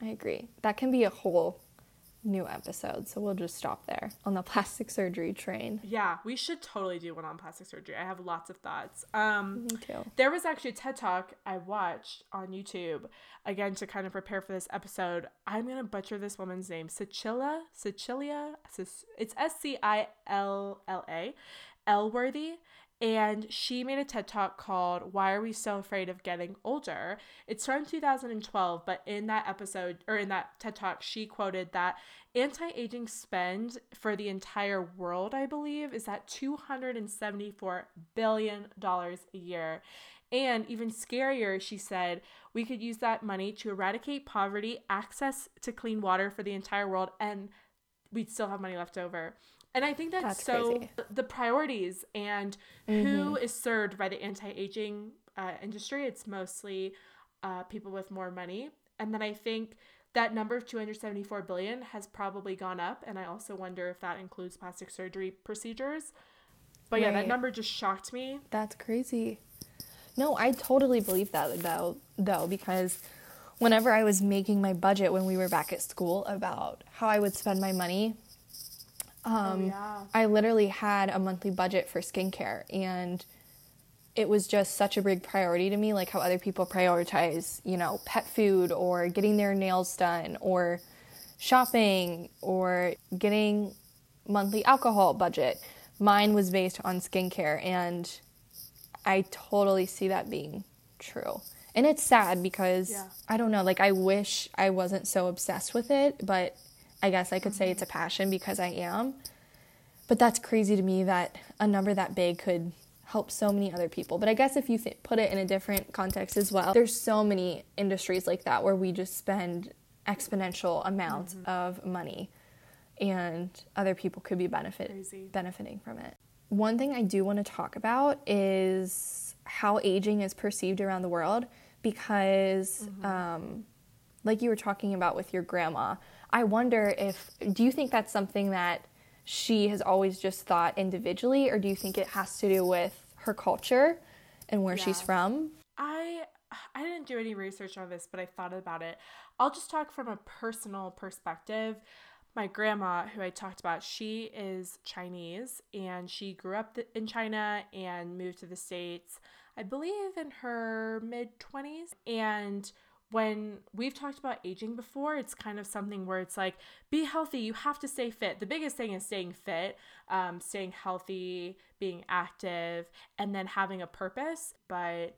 I agree. That can be a whole new episode. So we'll just stop there on the plastic surgery train. Yeah, we should totally do one on plastic surgery. I have lots of thoughts. Um, Me too. There was actually a TED Talk I watched on YouTube, again, to kind of prepare for this episode. I'm going to butcher this woman's name. Cecilia, Cecilia, it's S C I L L A, Elworthy. And she made a TED Talk called Why Are We So Afraid of Getting Older? It's from 2012, but in that episode, or in that TED Talk, she quoted that anti aging spend for the entire world, I believe, is at $274 billion a year. And even scarier, she said, we could use that money to eradicate poverty, access to clean water for the entire world, and we'd still have money left over. And I think that's, That's so crazy. the priorities and who is served by the anti-aging uh, industry. It's mostly uh, people with more money, and then I think that number of 274 billion has probably gone up, and I also wonder if that includes plastic surgery procedures. But yeah, that number just shocked me. That's crazy. No, I totally believe that though, though, because whenever I was making my budget when we were back at school about how I would spend my money, um, yeah. I literally had a monthly budget for skincare, and it was just such a big priority to me, like how other people prioritize, you know, pet food or getting their nails done or shopping or getting monthly alcohol budget. Mine was based on skincare, and I totally see that being true. And it's sad because Yeah. I don't know, like I wish I wasn't so obsessed with it, but I guess I could say it's a mm-hmm. passion because I am. But that's crazy to me that a number that big could help so many other people. But I guess if you th- put it in a different context as well, there's so many industries like that where we just spend exponential amounts mm-hmm. of money and other people could be benefit Crazy. benefiting from it. One thing I do want to talk about is how aging is perceived around the world because mm-hmm. um, like you were talking about with your grandma, I wonder if do you think that's something that she has always just thought individually, or do you think it has to do with her culture and where she's from? I I didn't do any research on this, but I thought about it. I'll just talk from a personal perspective. My grandma, who I talked about, she is Chinese and she grew up in China and moved to the States, I believe, in her mid 20s. And when we've talked about aging before, it's kind of something where it's like, be healthy, you have to stay fit. The biggest thing is staying fit, um, staying healthy, being active, and then having a purpose. But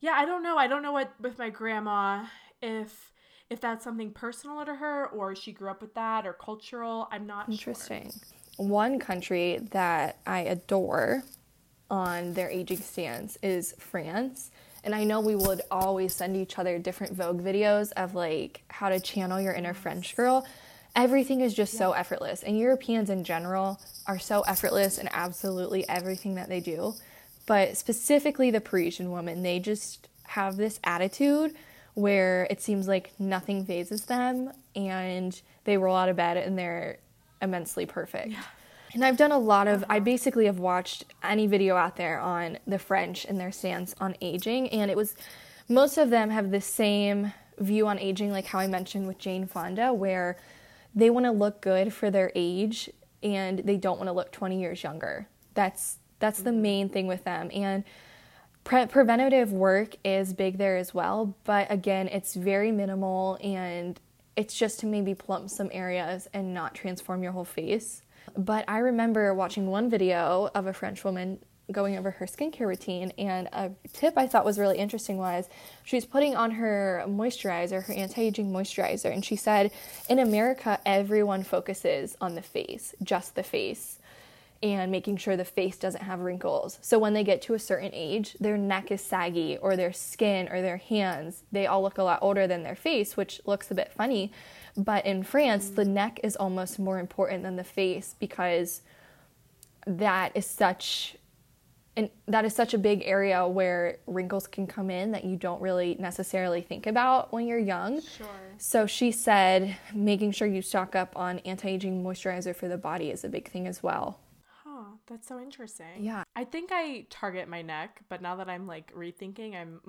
yeah, I don't know. I don't know what with my grandma if if that's something personal to her or she grew up with that or cultural. I'm not sure. Interesting. One country that I adore on their aging stance is France. And I know we would always send each other different Vogue videos of like how to channel your inner French girl. Everything is just so effortless. And Europeans in general are so effortless in absolutely everything that they do. But specifically the Parisian woman, they just have this attitude where it seems like nothing phases them and they roll out of bed and they're immensely perfect. And I've done a lot of, I basically have watched any video out there on the French and their stance on aging, and it was, most of them have the same view on aging, like how I mentioned with Jane Fonda, where they want to look good for their age and they don't want to look 20 years younger. That's that's the main thing with them. And pre- preventative work is big there as well, but again, it's very minimal and it's just to maybe plump some areas and not transform your whole face. But I remember watching one video of a French woman going over her skincare routine, and a tip I thought was really interesting was she's putting on her moisturizer, her anti aging moisturizer, and she said in America, everyone focuses on the face, just the face and making sure the face doesn't have wrinkles. So when they get to a certain age, their neck is saggy or their skin or their hands, they all look a lot older than their face, which looks a bit funny. But in France, the neck is almost more important than the face because that is such and that is such a big area where wrinkles can come in that you don't really necessarily think about when you're young. Sure. So she said making sure you stock up on anti-aging moisturizer for the body is a big thing as well. Huh, that's so interesting. Yeah. I think I target my neck, but now that I'm like rethinking, I'm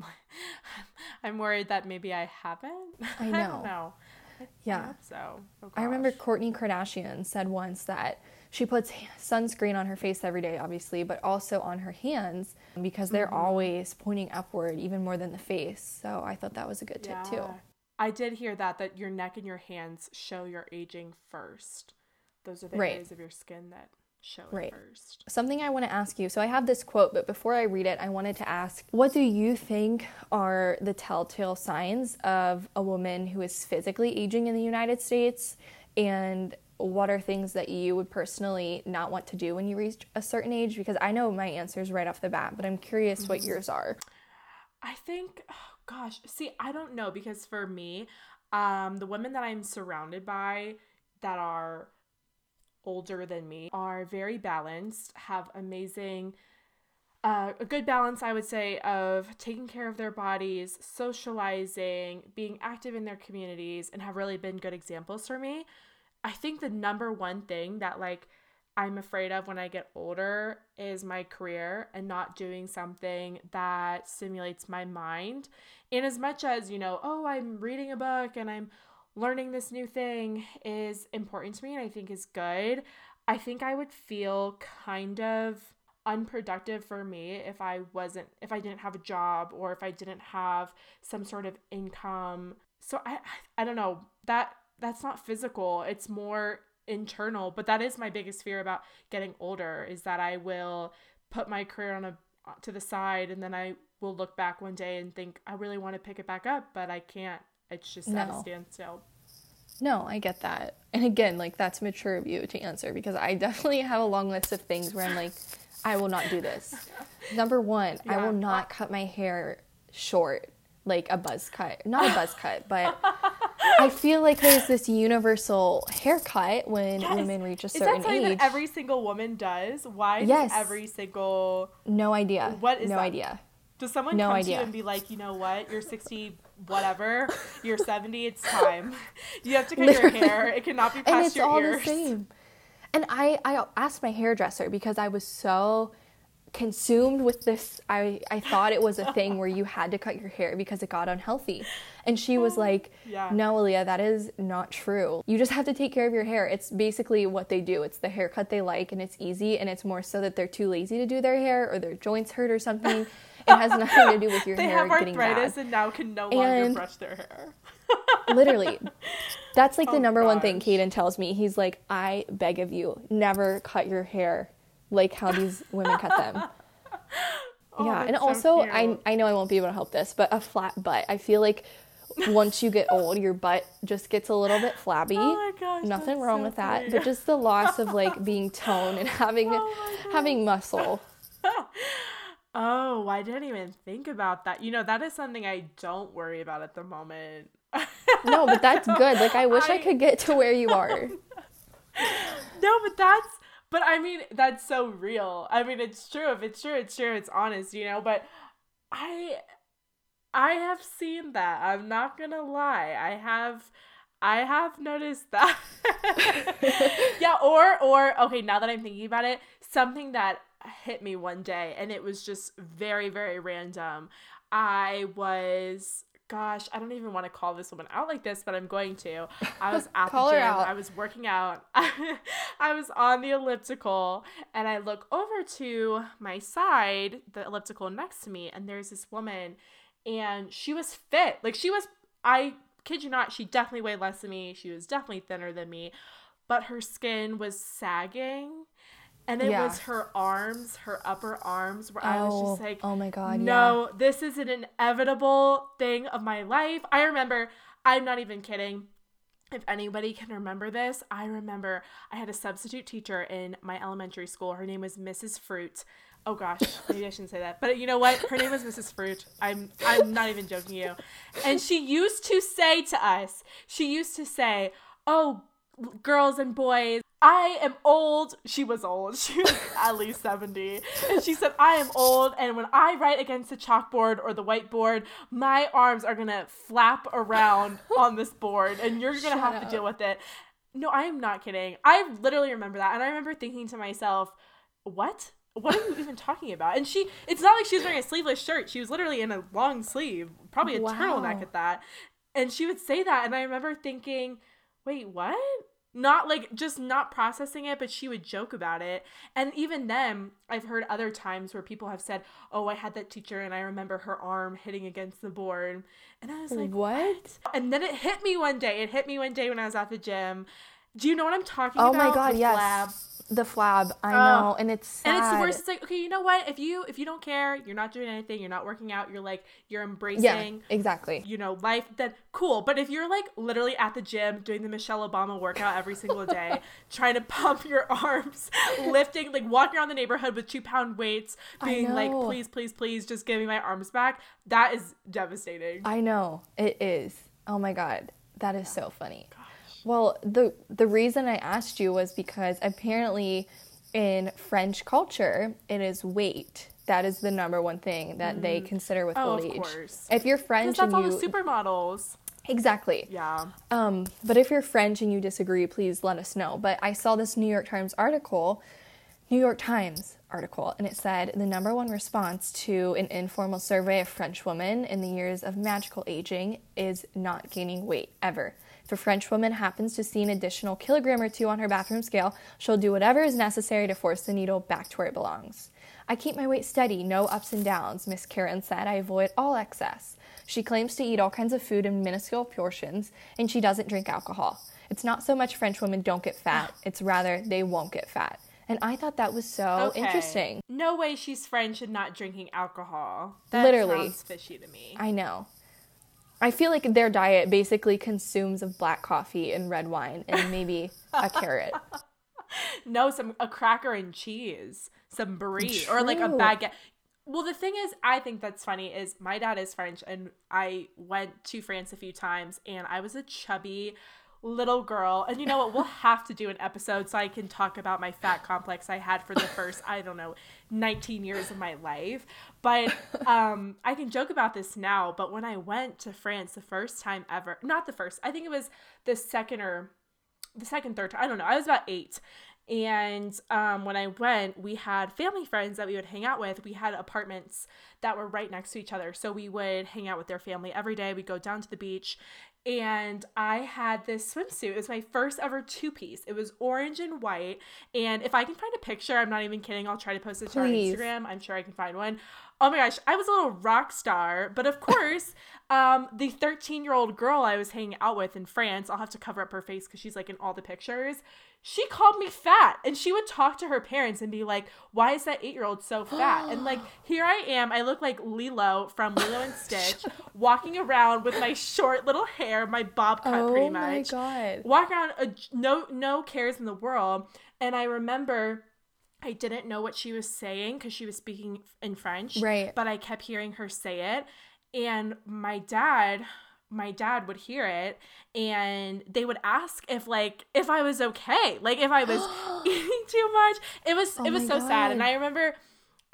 I'm worried that maybe I haven't. I know. I don't know. Yeah. So. Oh, I remember Kourtney Kardashian said once that she puts sunscreen on her face every day, obviously, but also on her hands because they're mm-hmm. always pointing upward, even more than the face. So I thought that was a good tip yeah. too. I did hear that that your neck and your hands show your aging first. Those are the right. areas of your skin that show right. first. Something I want to ask you. So I have this quote, but before I read it, I wanted to ask what do you think are the telltale signs of a woman who is physically aging in the United States? And what are things that you would personally not want to do when you reach a certain age? Because I know my answers right off the bat, but I'm curious mm-hmm. what yours are. I think, oh gosh, see, I don't know because for me, um, the women that I'm surrounded by that are older than me are very balanced, have amazing, uh, a good balance, I would say, of taking care of their bodies, socializing, being active in their communities, and have really been good examples for me. I think the number one thing that, like, I'm afraid of when I get older is my career and not doing something that stimulates my mind. In as much as, you know, oh, I'm reading a book and I'm learning this new thing is important to me and I think is good. I think I would feel kind of unproductive for me if I wasn't if I didn't have a job or if I didn't have some sort of income. So I I don't know. That that's not physical. It's more internal, but that is my biggest fear about getting older is that I will put my career on a to the side and then I will look back one day and think I really want to pick it back up, but I can't it's just no. at a standstill. No, I get that. And again, like that's mature of you to answer because I definitely have a long list of things where I'm like, I will not do this. Number one, yeah. I will not cut my hair short, like a buzz cut. Not a buzz cut, but I feel like there's this universal haircut when yes. women reach a certain is that age. That every single woman does. Why? Yes. every single. No idea. What is no that? idea? Does someone no come idea. to you and be like, you know what, you're 60, whatever, you're 70, it's time. You have to cut Literally. your hair. It cannot be past and it's your all ears. the same. And I, I asked my hairdresser because I was so consumed with this. I, I thought it was a thing where you had to cut your hair because it got unhealthy. And she was oh, like, yeah. No, Aleah, that is not true. You just have to take care of your hair. It's basically what they do. It's the haircut they like and it's easy and it's more so that they're too lazy to do their hair or their joints hurt or something. It has nothing to do with your they hair have getting arthritis bad. and now can no longer and brush their hair. literally, that's like oh the number gosh. one thing Caden tells me. He's like, I beg of you, never cut your hair like how these women cut them. oh, yeah, and so also cute. I I know I won't be able to help this, but a flat butt. I feel like once you get old, your butt just gets a little bit flabby. Oh gosh, Nothing wrong so with that, funny. but just the loss of like being toned and having oh having muscle. Oh, I didn't even think about that. You know, that is something I don't worry about at the moment. no, but that's good. Like I wish I, I could get to where you are. no, but that's but I mean, that's so real. I mean, it's true. If it's true, it's true. It's honest, you know, but I I have seen that. I'm not going to lie. I have I have noticed that. yeah, or or okay, now that I'm thinking about it, something that hit me one day and it was just very very random. I was gosh, I don't even want to call this woman out like this, but I'm going to. I was at the gym. I was working out. I was on the elliptical and I look over to my side, the elliptical next to me, and there's this woman and she was fit. Like she was I kid you not, she definitely weighed less than me. She was definitely thinner than me, but her skin was sagging. And it Yeah. was her arms, her upper arms, where I was Oh, just like, oh my God, no, this is an inevitable thing of my life. I remember, I'm not even kidding. If anybody can remember this, I remember I had a substitute teacher in my elementary school. Her name was Mrs. Fruit. Oh gosh, maybe I shouldn't say that. But you know what? Her name was Mrs. Fruit. I'm I'm not even joking you. And she used to say to us, she used to say, "Oh, girls and boys, I am old. She was old. She was at least 70. And she said, I am old. And when I write against the chalkboard or the whiteboard, my arms are going to flap around on this board and you're going to have up. to deal with it. No, I am not kidding. I literally remember that. And I remember thinking to myself, what? What are you even talking about? And she, it's not like she was wearing a sleeveless shirt. She was literally in a long sleeve, probably a Wow. turtleneck at that. And she would say that. And I remember thinking, wait, what? Not like just not processing it, but she would joke about it. And even then, I've heard other times where people have said, Oh, I had that teacher and I remember her arm hitting against the board. And I was like, What? And then it hit me one day. It hit me one day when I was at the gym. Do you know what I'm talking Oh about? Oh my god, The yes. flab. The flab. I Oh. know, and it's sad. And it's the worst. It's like, okay, you know what? If you if you don't care, you're not doing anything, you're not working out, you're like you're embracing Yeah, exactly. you know, life, then cool. But if you're like literally at the gym doing the Michelle Obama workout every single day, trying to pump your arms, lifting, like walking around the neighborhood with two pound weights, being like, please, please, please, just give me my arms back, that is devastating. I know it is. Oh my god, that is so funny. Well, the the reason I asked you was because apparently in French culture, it is weight. That is the number one thing that they consider with Oh, old of age. course. If you're French that's and all you the supermodels. exactly, Yeah. Um, but if you're French and you disagree, please let us know. But I saw this New York Times article, New York Times article, and it said the number one response to an informal survey of French women in the years of magical aging is not gaining weight ever. If a French woman happens to see an additional kilogram or two on her bathroom scale, she'll do whatever is necessary to force the needle back to where it belongs. I keep my weight steady, no ups and downs, Miss Karen said. I avoid all excess. She claims to eat all kinds of food in minuscule portions, and she doesn't drink alcohol. It's not so much French women don't get fat, ah. it's rather they won't get fat. And I thought that was so Okay. interesting. No way she's French and not drinking alcohol. That Literally. sounds fishy to me. I know. I feel like their diet basically consumes of black coffee and red wine and maybe a carrot. No, some a cracker and cheese, some brie, or like a baguette. Well, the thing is, I think that's funny is my dad is French, and I went to France a few times, and I was a chubby little girl. And you know what? We'll have to do an episode so I can talk about my fat complex I had for the first, I don't know, 19 years of my life. But um, I can joke about this now. But when I went to France the first time ever, not the first, I think it was the second or the second, third time. I don't know. I was about eight. And um, when I went, we had family friends that we would hang out with. We had apartments that were right next to each other. So we would hang out with their family every day. We'd go down to the beach. And I had this swimsuit. It was my first ever two piece. It was orange and white. And if I can find a picture, I'm not even kidding, I'll try to post it to our Instagram. I'm sure I can find one. Oh my gosh, I was a little rock star. But of course, um, the 13 year old girl I was hanging out with in France, I'll have to cover up her face because she's like in all the pictures. She called me fat and she would talk to her parents and be like, Why is that eight year old so fat? and like, here I am. I look like Lilo from Lilo and Stitch, walking around with my short little hair, my bob cut oh pretty much. Oh my god. walk around a, no no cares in the world and i remember i didn't know what she was saying because she was speaking in french Right. but i kept hearing her say it. And my dad my dad would hear it and they would ask if like if i was okay like if i was eating too much. It was Oh it was so sad. And i remember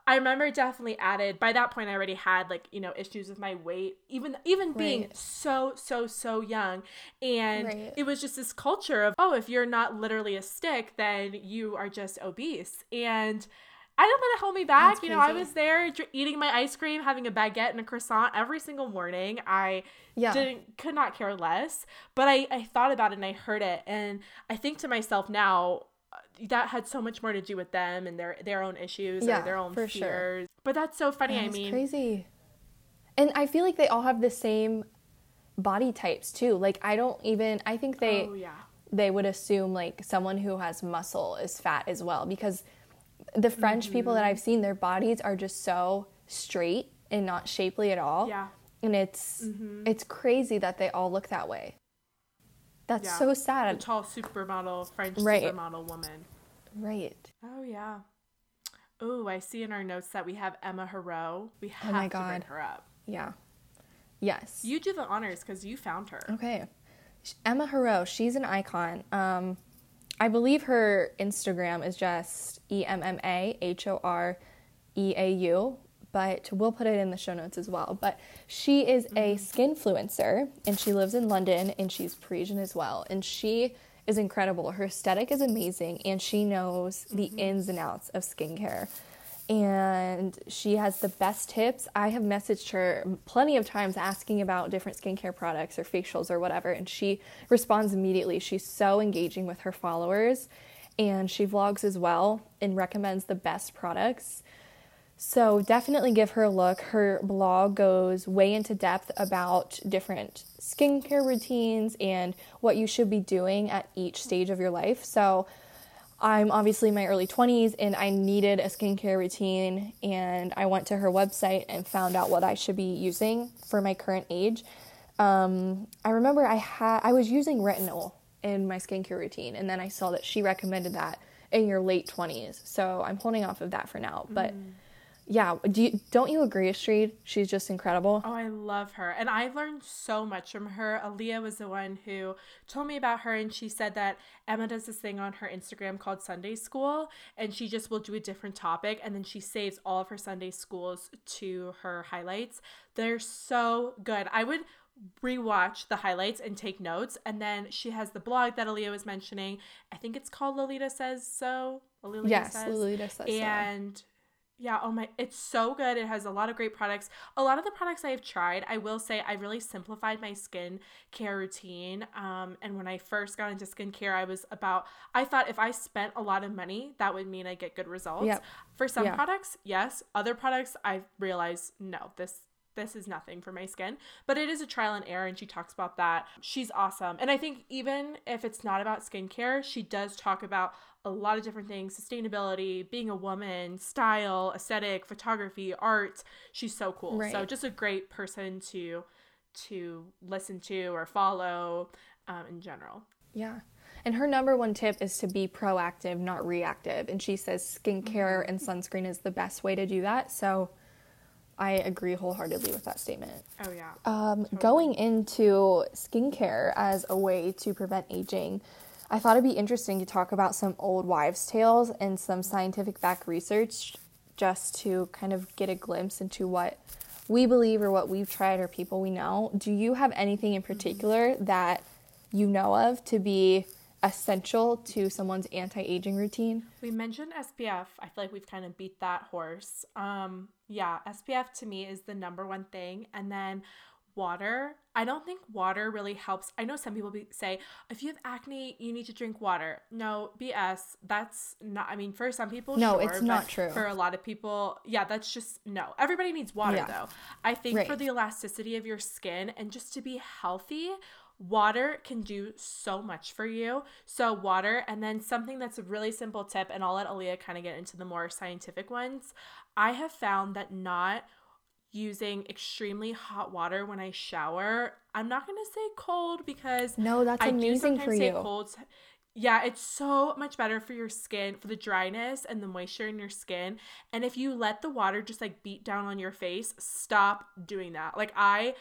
I remember definitely added by that point I already had like, you know, issues with my weight, even even being so, so, so young. And Right. it was just this culture of, oh, if you're not literally a stick, then you are just obese. And I didn't let it hold me back. That's You know, I was there dr- eating my ice cream, having a baguette and a croissant every single morning. I Yeah. didn't could not care less. But I, I thought about it and I heard it. And I think to myself now, that had so much more to do with them and their their own issues Yeah, or their own for sure. fears. But that's so funny. I mean, crazy. And I feel like they all have the same body types too. Like I don't even I think they Oh, yeah. they would assume like someone who has muscle is fat as well because the French people that mm-hmm. I've seen their bodies are just so straight and not shapely at all. Yeah. And it's mm-hmm. it's crazy that they all look that way. That's Yeah. so The sad. tall supermodel, French Right. supermodel woman. Right. Oh yeah. Oh, I see in our notes that we have Emma Horeau. We have Oh my to bring her up. Yeah. Yes. You do the honors because you found her. Okay. Emma Horeau, she's an icon. Um, I believe her Instagram is just E M M A H O R E A U, but we'll put it in the show notes as well. But she is a mm-hmm. skinfluencer and she lives in London and she's Parisian as well. And she is incredible. Her aesthetic is amazing and she knows the mm-hmm. ins and outs of skincare and she has the best tips. I have messaged her plenty of times asking about different skincare products or facials or whatever, and she responds immediately. She's so engaging with her followers, and she vlogs as well and recommends the best products. So definitely give her a look. Her blog goes way into depth about different skincare routines and what you should be doing at each stage of your life. So I'm obviously in my early 20s and I needed a skincare routine and I went to her website and found out what I should be using for my current age. Um, I remember I had I was using retinol in my skincare routine and then I saw that she recommended that in your late 20s. So I'm holding off of that for now, but yeah, do you, don't you agree, Astrid? She's just incredible. Oh, I love her. And I learned so much from her. Aleah was the one who told me about her, and she said that Emma does this thing on her Instagram called Sunday School, and she just will do a different topic, and then she saves all of her Sunday schools to her highlights. They're so good. I would rewatch the highlights and take notes, and then she has the blog that Aleah was mentioning. I think it's called Lolita Says So. Lolita yes, Says. Lolita says so. Yeah, oh my, it's so good. It has a lot of great products. A lot of the products I have tried, I will say I really simplified my skin care routine. Um, and when I first got into skincare, I was about, I thought if I spent a lot of money, that would mean I get good results. Yep. For some Yeah. products, yes. Other products, I realized, no, this this is nothing for my skin but it is a trial and error and she talks about that she's awesome and i think even if it's not about skincare she does talk about a lot of different things sustainability being a woman style aesthetic photography art she's so cool so just a great person to to listen to or follow um, in general Yeah. And her number one tip is to be proactive, not reactive. And she says skincare and sunscreen is the best way to do that. So I agree wholeheartedly with that statement. oh yeah Um, Going into skincare as a way to prevent aging, I thought it'd be interesting to talk about some old wives' tales and some scientific back research just to kind of get a glimpse into what we believe or what we've tried or people we know. Do you have anything in particular that you know of to be essential to someone's anti aging routine? We mentioned SPF. I feel like we've kind of beat that horse. Um, yeah, SPF to me is the number one thing. And then water. I don't think water really helps. I know some people be, say, if you have acne, you need to drink water. No, BS. That's not, I mean, for some people, No, sure, it's not true. For a lot of people, yeah, that's just no. Everybody needs water Yeah. though. I think for the elasticity of your skin and just to be healthy, water can do so much for you. So, water, and then something that's a really simple tip, and I'll let Aleah kind of get into the more scientific ones. I have found that not using extremely hot water when I shower, I'm not going to say cold because No, that's I amazing sometimes for say you. cold. Yeah, it's so much better for your skin, for the dryness and the moisture in your skin. And if you let the water just like beat down on your face, stop doing that. Like I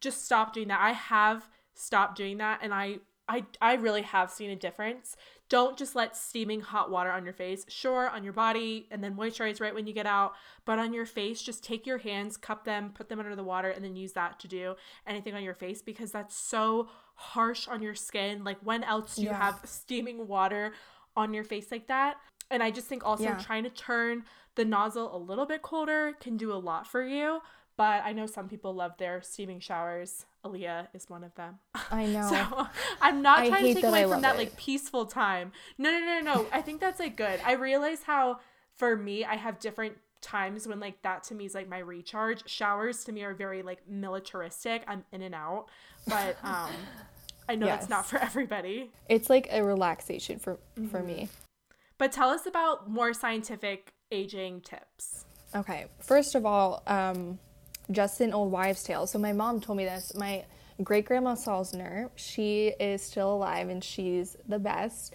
just stop doing that. I have stopped doing that and I I I really have seen a difference. Don't just let steaming hot water on your face. Sure, on your body and then moisturize right when you get out, but on your face just take your hands, cup them, put them under the water and then use that to do anything on your face because that's so harsh on your skin. Like when else do you have steaming water on your face like that? And I just think also Yeah. trying to turn the nozzle a little bit colder can do a lot for you. But I know some people love their steaming showers. Aleah is one of them. I know. So I'm not I trying to take away from that it. like peaceful time. No, no, no, no. I think that's like good. I realize how for me I have different times when like that to me is like my recharge. Showers to me are very like militaristic. I'm in and out. But um I know yes. it's not for everybody. It's like a relaxation for mm-hmm. for me. But tell us about more scientific aging tips. Okay. First of all, um just an old wives' tale. So my mom told me this. My great grandma Salzner, she is still alive and she's the best.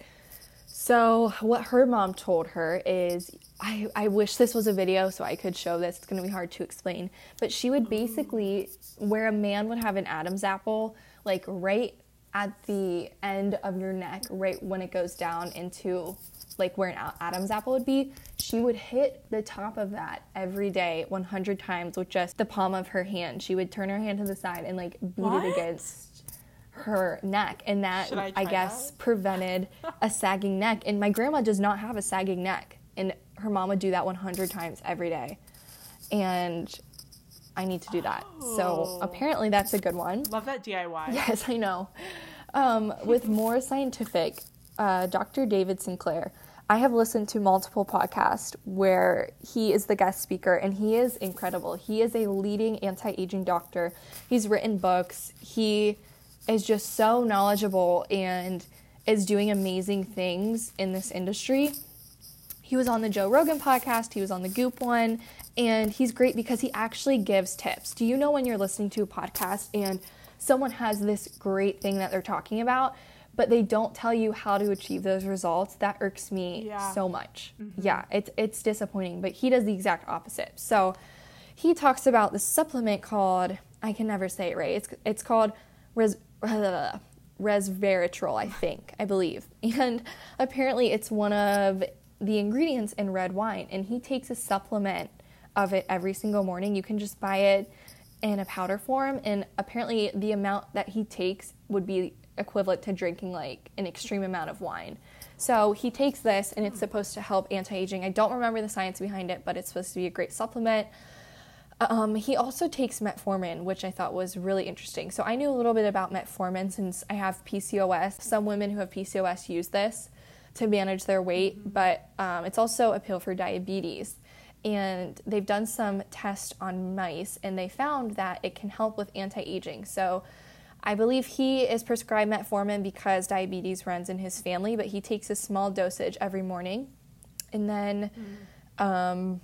So what her mom told her is I, I wish this was a video so I could show this. It's gonna be hard to explain. But she would mm-hmm. basically where a man would have an Adam's apple, like right at the end of your neck, right when it goes down into like where an Adam's apple would be, she would hit the top of that every day 100 times with just the palm of her hand. She would turn her hand to the side and like beat what? it against her neck. And that, I, I, guess, that? prevented a sagging neck. And my grandma does not have a sagging neck. And her mom would do that 100 times every day. And I need to do that. Oh. So apparently that's a good one. Love that DIY. Yes, I know. Um, with more scientific, uh, Dr. David Sinclair. I have listened to multiple podcasts where he is the guest speaker and he is incredible. He is a leading anti aging doctor. He's written books. He is just so knowledgeable and is doing amazing things in this industry. He was on the Joe Rogan podcast, he was on the Goop one, and he's great because he actually gives tips. Do you know when you're listening to a podcast and someone has this great thing that they're talking about, but they don't tell you how to achieve those results. That irks me yeah. so much. Mm-hmm. Yeah, it's it's disappointing, but he does the exact opposite. So he talks about the supplement called I can never say it right. It's it's called res, uh, resveratrol, I think, I believe. And apparently it's one of the ingredients in red wine and he takes a supplement of it every single morning. You can just buy it in a powder form and apparently the amount that he takes would be equivalent to drinking like an extreme amount of wine. So he takes this and it's supposed to help anti aging. I don't remember the science behind it, but it's supposed to be a great supplement. Um, he also takes metformin, which I thought was really interesting. So I knew a little bit about metformin since I have PCOS. Some women who have PCOS use this to manage their weight, mm-hmm. but um, it's also a pill for diabetes. And they've done some tests on mice and they found that it can help with anti aging. So I believe he is prescribed metformin because diabetes runs in his family, but he takes a small dosage every morning. And then, mm. um,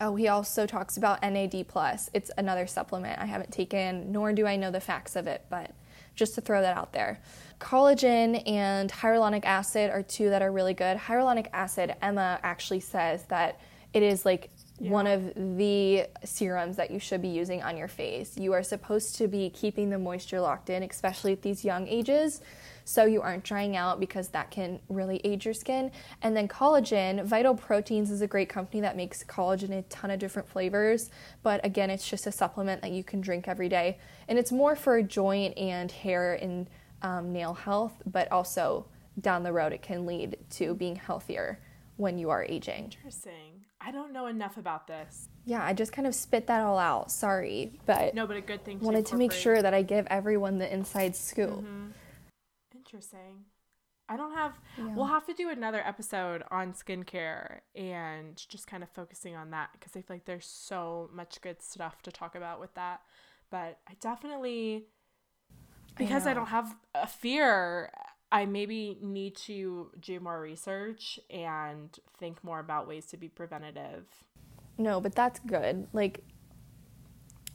oh, he also talks about NAD plus. It's another supplement I haven't taken, nor do I know the facts of it, but just to throw that out there. Collagen and hyaluronic acid are two that are really good. Hyaluronic acid, Emma actually says that it is like yeah. one of the serums that you should be using on your face. You are supposed to be keeping the moisture locked in, especially at these young ages, so you aren't drying out because that can really age your skin. And then collagen, Vital Proteins is a great company that makes collagen in a ton of different flavors, but again, it's just a supplement that you can drink every day. And it's more for joint and hair and um, nail health, but also down the road, it can lead to being healthier when you are aging. Interesting. I don't know enough about this. Yeah, I just kind of spit that all out. Sorry, but no, but a good thing. To wanted to make sure that I give everyone the inside scoop. Mm-hmm. Interesting. I don't have. Yeah. We'll have to do another episode on skincare and just kind of focusing on that because I feel like there's so much good stuff to talk about with that. But I definitely, because I, I don't have a fear, I maybe need to do more research and think more about ways to be preventative. No, but that's good. Like,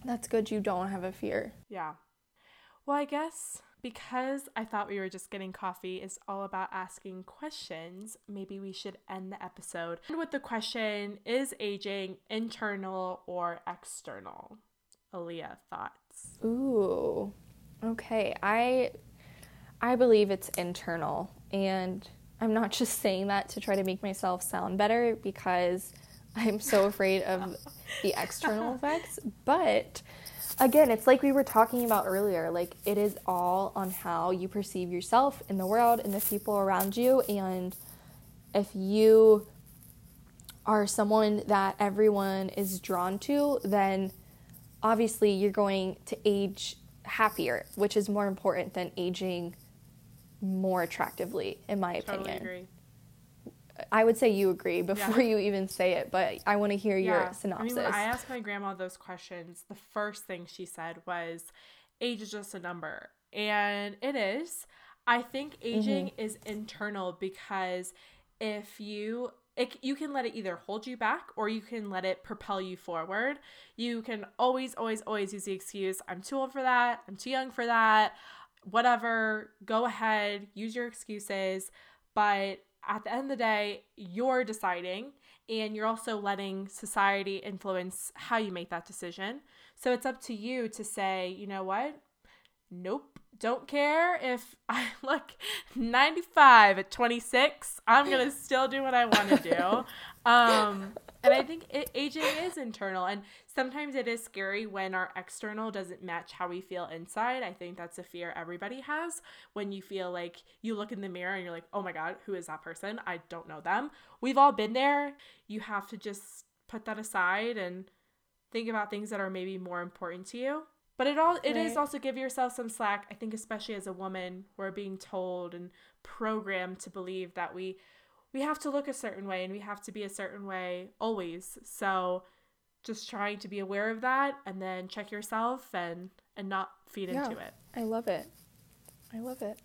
that's good you don't have a fear. Yeah. Well, I guess because I thought we were just getting coffee is all about asking questions, maybe we should end the episode with the question Is aging internal or external? Aleah, thoughts? Ooh, okay. I I believe it's internal. And I'm not just saying that to try to make myself sound better because I'm so afraid of the external effects. But again, it's like we were talking about earlier. Like, it is all on how you perceive yourself in the world and the people around you. And if you are someone that everyone is drawn to, then obviously you're going to age happier, which is more important than aging more attractively, in my opinion. Totally agree. I would say you agree before you even say it, but I want to hear your synopsis. I mean, when I asked my grandma those questions, the first thing she said was, age is just a number. And it is. I think aging mm-hmm. is internal because if you it, you can let it either hold you back or you can let it propel you forward. You can always, always, always use the excuse, I'm too old for that, I'm too young for that, whatever. Go ahead, use your excuses. But at the end of the day, you're deciding and you're also letting society influence how you make that decision. So it's up to you to say, you know what? Nope. Don't care if I look 95 at 26. I'm going to still do what I want to do. Um, and I think it, aging is internal. And sometimes it is scary when our external doesn't match how we feel inside. I think that's a fear everybody has when you feel like you look in the mirror and you're like, oh my God, who is that person? I don't know them. We've all been there. You have to just put that aside and think about things that are maybe more important to you. But it all it right. is also give yourself some slack. I think especially as a woman, we're being told and programmed to believe that we we have to look a certain way and we have to be a certain way always. So just trying to be aware of that and then check yourself and and not feed yeah, into it. I love it. I love it.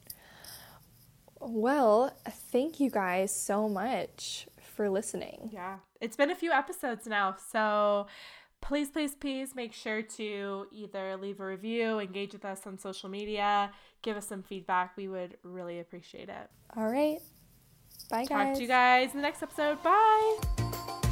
Well, thank you guys so much for listening. Yeah. It's been a few episodes now. So please, please, please make sure to either leave a review, engage with us on social media, give us some feedback. We would really appreciate it. All right. Bye, guys. Talk to you guys in the next episode. Bye.